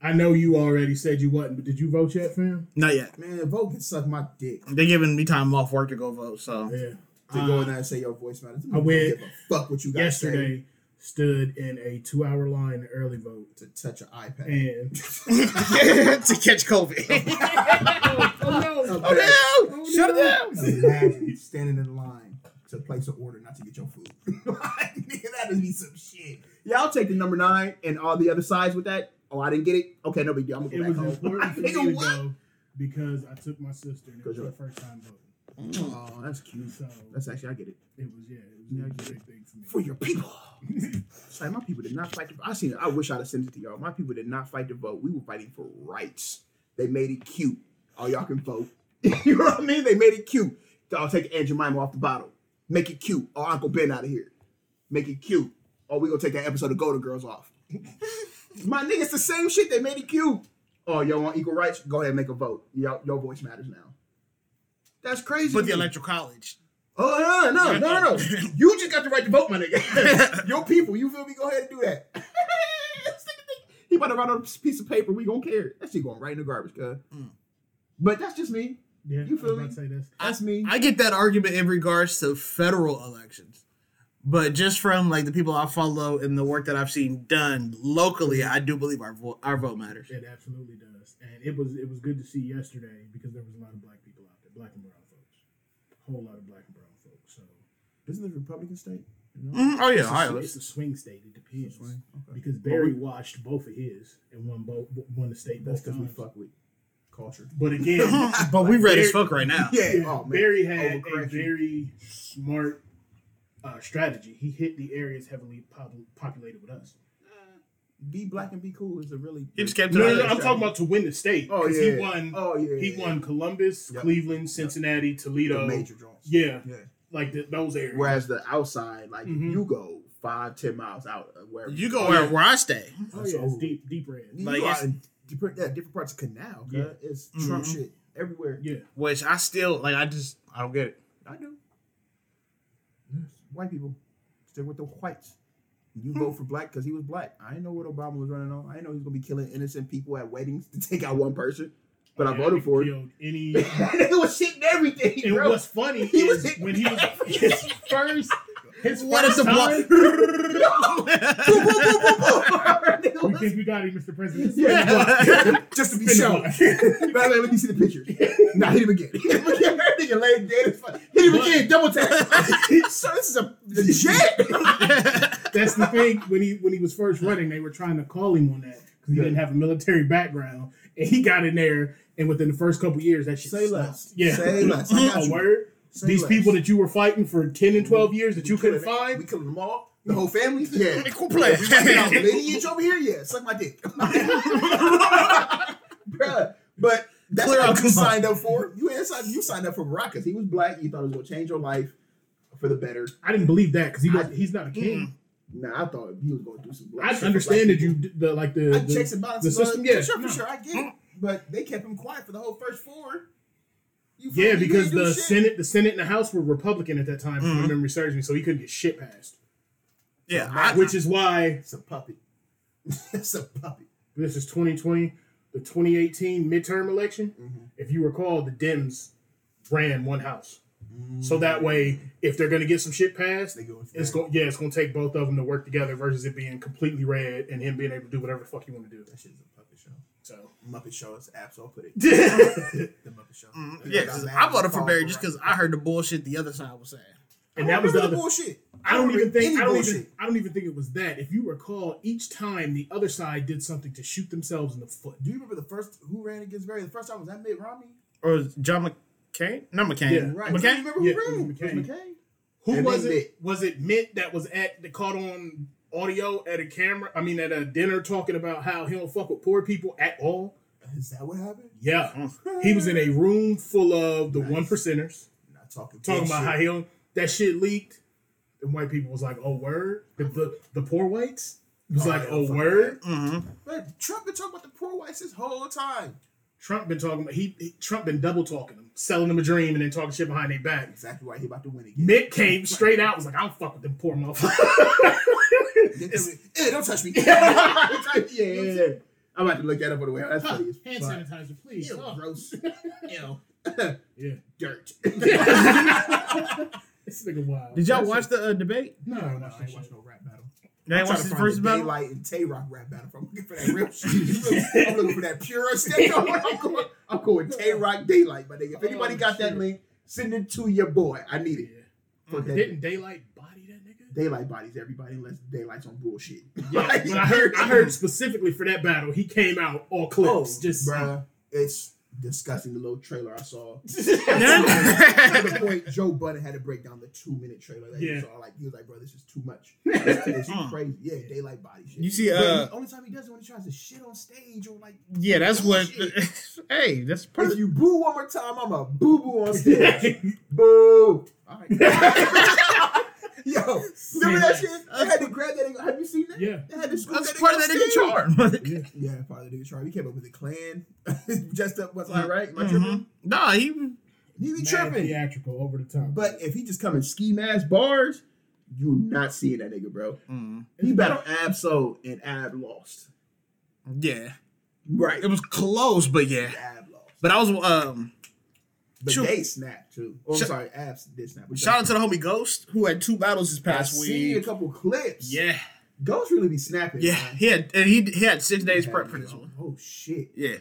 I know you already said you wasn't, but did you vote yet, fam? Not yet. man, vote can suck my dick. They're giving me time off work to go vote. So Yeah. To go in Uh, there and say your voice matters. I went Don't give a fuck what you guys say yesterday, stood in a two-hour line early vote, to touch an iPad. and <laughs> <laughs> to catch COVID. <laughs> oh no! Oh, okay. Oh, no! Shut it down. Oh, Imagine standing in line to place an order not to get your food. like, nigga, that'd be some shit. Yeah, I'll take the number nine and all the other sides with that. Oh, I didn't get it. Okay, no big deal. I'm gonna was go back home. important for me to what? go because I took my sister, and it was her first time voting. Oh, that's cute. So That's actually I get it it was yeah, it was, Yeah, I it was get a big thing for your people. <laughs> It's like my people did not fight. The, I seen it. I wish I'd have sent it to y'all. My people did not fight to vote. We were fighting for rights. They made it cute. Oh, y'all can vote. <laughs> you know what I mean? They made it cute. I'll take Aunt Jemima off the bottle. Make it cute. Oh, Uncle Ben out of here. Make it cute. Oh, we gonna take that episode of Golden Girls off. <laughs> My nigga, it's the same shit. They made it cute. Oh, y'all want equal rights? Go ahead and make a vote. Your, your voice matters now. That's crazy. But the electoral college. Oh no, no, no, no, no! <laughs> You just got the right to vote, my nigga. <laughs> Your people, you feel me? Go ahead and do that. <laughs> he about to write on a piece of paper. We gonna care. That shit going right in the garbage, cuz. Mm. But that's just me. Yeah, You I feel was about me? to say this. That's me. I get that argument in regards to federal elections. But just from like the people I follow and the work that I've seen done locally, I do believe our vote our vote matters. It absolutely does, and it was it was good to see yesterday because there was a lot of black people out there, black and brown folks, a whole lot of black and brown folks. So Isn't it a Republican state? You know? Mhm. Oh yeah, It's a, Ohio. it's a swing state. It depends. Okay. Because Barry watched both of his and won both won the state That's because we fuck with culture. But again, <laughs> but we read as fuck right now. Yeah. <laughs> Yeah, Oh. Barry had a very smart uh, strategy. He hit the areas heavily pop- populated with us. Be black and be cool is a really. He just kept No, no, no, I'm talking about to win the state. Oh 'cause yeah. he won. Oh yeah. he yeah, won Columbus, Yep. Cleveland, Cincinnati, the Toledo. major joints. Yeah, Yeah. Like the, those areas. Whereas the outside, like Mhm. you go five, ten miles out of wherever You go where, where I stay. oh yeah, it's deep, deep red. You Like, go it's- out different, yeah, different parts of canal. Yeah. Yeah. It's Trump Mhm. shit everywhere. Yeah, Which I still like. I just I don't get it. I do. White people stick with the whites. You vote for black because he was black. I didn't know what Obama was running on. I didn't know he was gonna be killing innocent people at weddings to take out one person. But I voted for it. Any <laughs> it was shitting everything, and bro. what's funny He was is hitting when he was his first his <laughs> What is first the time. <laughs> We think we got him, Mr. President. Yeah, just to be sure. the shown. block. By the way, let me see the pictures. Nah, hit him again. Hit him again. Nigga laid dead. Hit him again. Double tap. so this is a legit. That's the thing. When he when he was first running, they were trying to call him on that because he Yeah. didn't have a military background, and he got in there. And within the first couple years, that shit Say stopped. less. Yeah, Say less. I got <laughs> a word. Say These less. people that you were fighting for ten and twelve years that you couldn't killing- find. We killing them all. The whole family. Yeah. <laughs> Cool play. <laughs> We the lineage over here. Yeah, suck my dick, Bruh, But that's Clear what you signed up for. You signed. You signed up for Barack because he was black. You thought it was gonna change your life for the better. I didn't believe that because he was, he's not a king. Nah, I thought he was gonna do some. Black I understand that you the like the, I the checks and balances. the system, yeah, for sure, no. for sure, I get it. Mm. But they kept him quiet for the whole first four. You yeah because the shit. Senate the Senate and the House were Republican at that time. If Mhm. my memory serves me, so he couldn't get shit passed. yeah, I, Which is why It's a puppy. it's a puppet. this is 2020, the 2018 midterm election. Mhm. If you recall, the Dems ran one house, so that way, if they're gonna get some shit passed, they go. it's going yeah, it's gonna take both of them to work together versus it being completely red and him being able to do whatever the fuck you want to do. That shit is a puppet show. So Muppet Show is apps. I'll put it. <laughs> the Muppet Show. Mm, They yeah, got 'cause I at voted for Barry just because Barack. I heard the bullshit the other side was saying. And that was the remember other. bullshit. I don't even think I don't even. I don't even think it was that. If you recall, each time the other side did something to shoot themselves in the foot. Do you remember the first who ran against Barry? The first time was that Mitt Romney. Or John McCain? Not McCain. Yeah. Right. Do you McCain? remember who Yeah, it ran? was It McCain. was McCain. Who And was it? Mitt. Was it Mitt that was at that caught on audio at a camera? I mean, at a dinner talking about how he don't fuck with poor people at all. Is that what happened? Yeah, he was in a room full of the Nice. one percenters Not talking. talking about shit. how he don't, that shit leaked, and white people was like, "Oh word," the the, the poor whites was Oh, like, "Oh word." Mm-hmm. But Trump been talking about the poor whites this whole time. Trump been talking about he, he Trump been double talking them, selling them a dream, and then talking shit behind their back. Exactly why he about to win again. Mitt came straight out, was like, "I don't fuck with them poor motherfuckers." <laughs> Hey, don't touch me. yeah, <laughs> yeah, yeah. I'm about to look that up on the way. That's funny. as Hand fuck. sanitizer, please. Ew, Oh. gross. <laughs> Ew. <laughs> Yeah. Dirt. This nigga wild. Did y'all That watch shit- the uh, debate? No, No, I no, watched I that ain't watch no rap battle. You ain't I'm watched the first the battle? Daylyt and Tay Roc rap battle. I'm looking for that real shit. I'm looking for that pure stuff. I'm going, I'm going Tay Roc Daylyt, my nigga. If anybody Oh, got that link, send it to your boy. I need it. Yeah. Fuck that. Didn't Daylyt body that nigga? Daylyt bodies everybody unless Daylyt's on bullshit. <laughs> Yeah, Like, but I heard I heard <laughs> specifically for that battle, he came out all clips. just bruh, it's disgusting. The little trailer I saw. <laughs> at the point Joe Budden had to break down the two minute trailer that Yeah. he saw. Like he was like, bro, this is too much. It's, it's crazy. Yeah, Daylyt body shit. You see, But uh, the only time he does it when he tries to shit on stage or like yeah, that's what. Hey, that's if perfect. you boo one more time, I'm a boo boo on stage. boo. All right. Yo, <laughs> remember that shit? They had to grab that. Have you seen that? yeah. They had to scoop That's that part of nigga that off nigga charm. Yeah. <laughs> Yeah, part of the nigga charm. He came up with a clan. <laughs> Just up, was I right? Am I Mhm. tripping? Nah, he. He be Mad tripping. theatrical over the top. But if he just come in ski mask bars, you not seeing that nigga, bro. Mm, He battled Absol and Ab lost. yeah, Right. it was close, but yeah. Ab lost. But I was um. But Sure. they snapped too. Oh, I'm Shout- sorry, Abs did snap. But Shout out to the homie Ghost who had two battles this I past seen a couple clips. Yeah, Ghost really be snapping. yeah, man. he had and he he had six days Yeah, prep for this one. Oh shit! Yeah,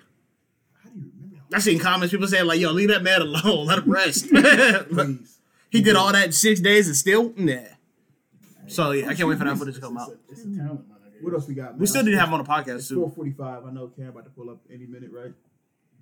How do you remember? I seen comments people saying like, "Yo, leave that man alone, <laughs> let him rest." Please. <laughs> he did all that in six days and still, nah. So yeah, I can't wait for that footage to come It's out. a, it's a talent, my. What else we got? Man? We still didn't have him on the podcast It's too. four forty-five. I know Cam about to pull up any minute, right?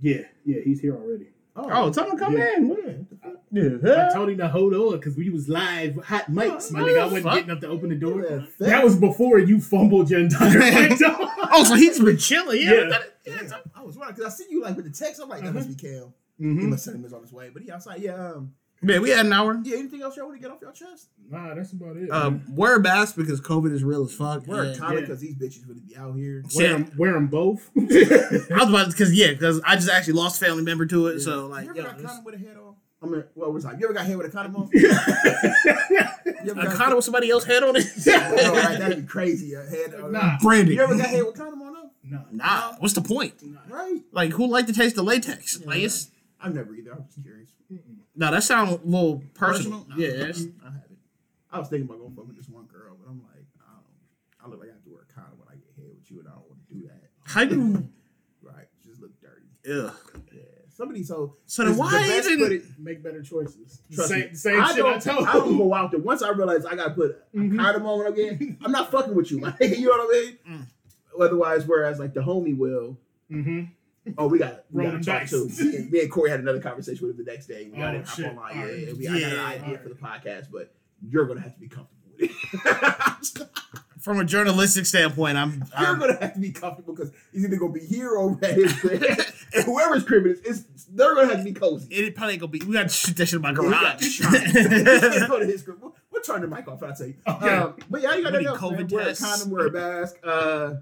Yeah, yeah, he's here already. Oh, tell him to come Yeah. in. yeah. I told him to hold on because we was live hot mics, my Oh, nigga. I wasn't getting up to open the door. Yeah, That was before you fumbled your entire <laughs> window. Oh, so he's been chilling. Yeah. Yeah. Yeah, I was wondering because I see you like with the text. I'm like, that must be Cam. He Mhm. must send him on his way, but he outside. Yeah. Um. Man, we had an hour. Yeah. Anything else y'all want to get off your chest? Nah, that's about it. Um, wear masks because COVID is real as fuck. We're and- common yeah. because these bitches would be out here. wear, 'em, wear 'em both. <laughs> I was about because yeah, because I just actually lost a family member to it. So like, you ever yo, got this- condom with a head on? I mean, what was like? You ever got hit with a condom on? <laughs> You ever a got condom with somebody else head on it. <laughs> Oh, right, that'd be crazy. A head. uh, Nah. Brandon. You ever got hit with condom on though? no, Nah, what's the point? Right. Like, who like to taste the latex? Like, it's I've never either. I'm just curious. No, that sounds a little personal. Personal? Yeah, it's, I haven't. I was thinking about going with this one girl, but I'm like, I don't. I look like I have to wear a condom when I get hit with you, and I don't want to do that. how you? <laughs> Right. Just look dirty. Ugh. Yeah. Somebody so. So then the why best even- put it- make better choices. Trust same me. same I shit don't, I told I don't go out there. Once I realize I gotta put a Mhm. condom on again, I'm not fucking with you, <laughs> you know what I mean? Mm. Otherwise, whereas like the homie will, Mm-hmm. Oh, we got we Roll got to talk dice. too. Me and- Corey had another conversation with him the next day. We got Oh, it hop shit. online. Yeah, Alright. yeah, we, I got an idea Alright. for the podcast, but you're gonna have to be comfortable with it. <laughs> From a journalistic standpoint, I'm. you're I'm gonna have to be comfortable because he's either gonna be here or at his crib, and whoever's crib it is, it's, they're gonna have to be cozy. it probably ain't gonna be. We got to shoot that shit in my Yeah, we got- garage. go to his crib. We'll, we'll turn the mic off. I'll tell you. Okay. Um, but yeah, you got to are know. you, man. COVID Wear a condom, wear a mask. Uh,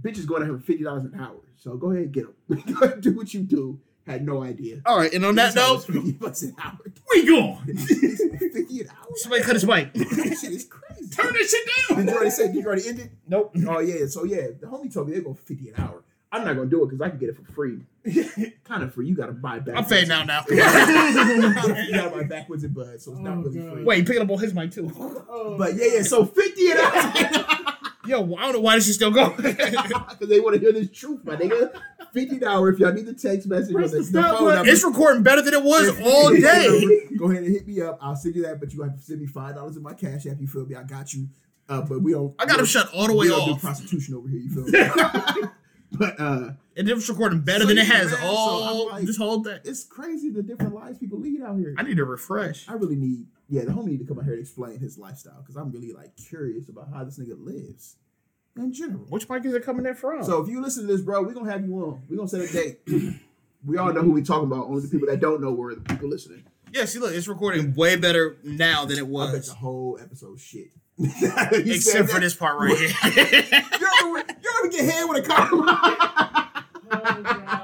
bitches going to have fifty dollars an hour. So go ahead and get them. <laughs> go ahead do what you do. Had no idea. All right, and on that note, fifty an hour. We gone. <laughs> fifty an hour. somebody cut his mic. <laughs> That shit is crazy. Turn this shit down. Did you already say? Did you already end it? Nope. Oh yeah. So yeah, the homie told me they go fifty an hour. I'm not gonna do it because I can get it for free. kind of free. You got to buy back. I'm fading out now. you got to buy Backwoods and buds, so it's not Oh, really God. free. Wait, picking up on his mic too. Oh, But yeah, yeah. So fifty an hour. Yo, I don't know why this is still going. <laughs> Because they want to hear this truth, my nigga. Fifty dollars if y'all need the text message or Press the, the the stop phone button. it's recording better than it was all day. Go ahead and hit me up. I'll send you that, but you have to send me five dollars in my cash app. You feel me? I got you. Uh, but we don't. I got we him shut all the way we don't do off. prostitution over here. You feel <laughs> me? But uh, And it was recording better So than it has man, so all I'm like- this whole thing. it's crazy the different lives people lead out here. I need to refresh. I really need, yeah, the homie need to come out here and explain his lifestyle because I'm really like curious about how this nigga lives in general. Which mic is it coming in from? So if you listen to this, bro, we're gonna have you on. We're gonna set a date. <clears throat> we all know who we talking about. Only the people that don't know were the people listening. yeah, see, look, it's recording way better now than it was. I bet the whole episode shit. Except for this part right here. <laughs> You ever, you ever get hit with a car. <laughs> oh, God.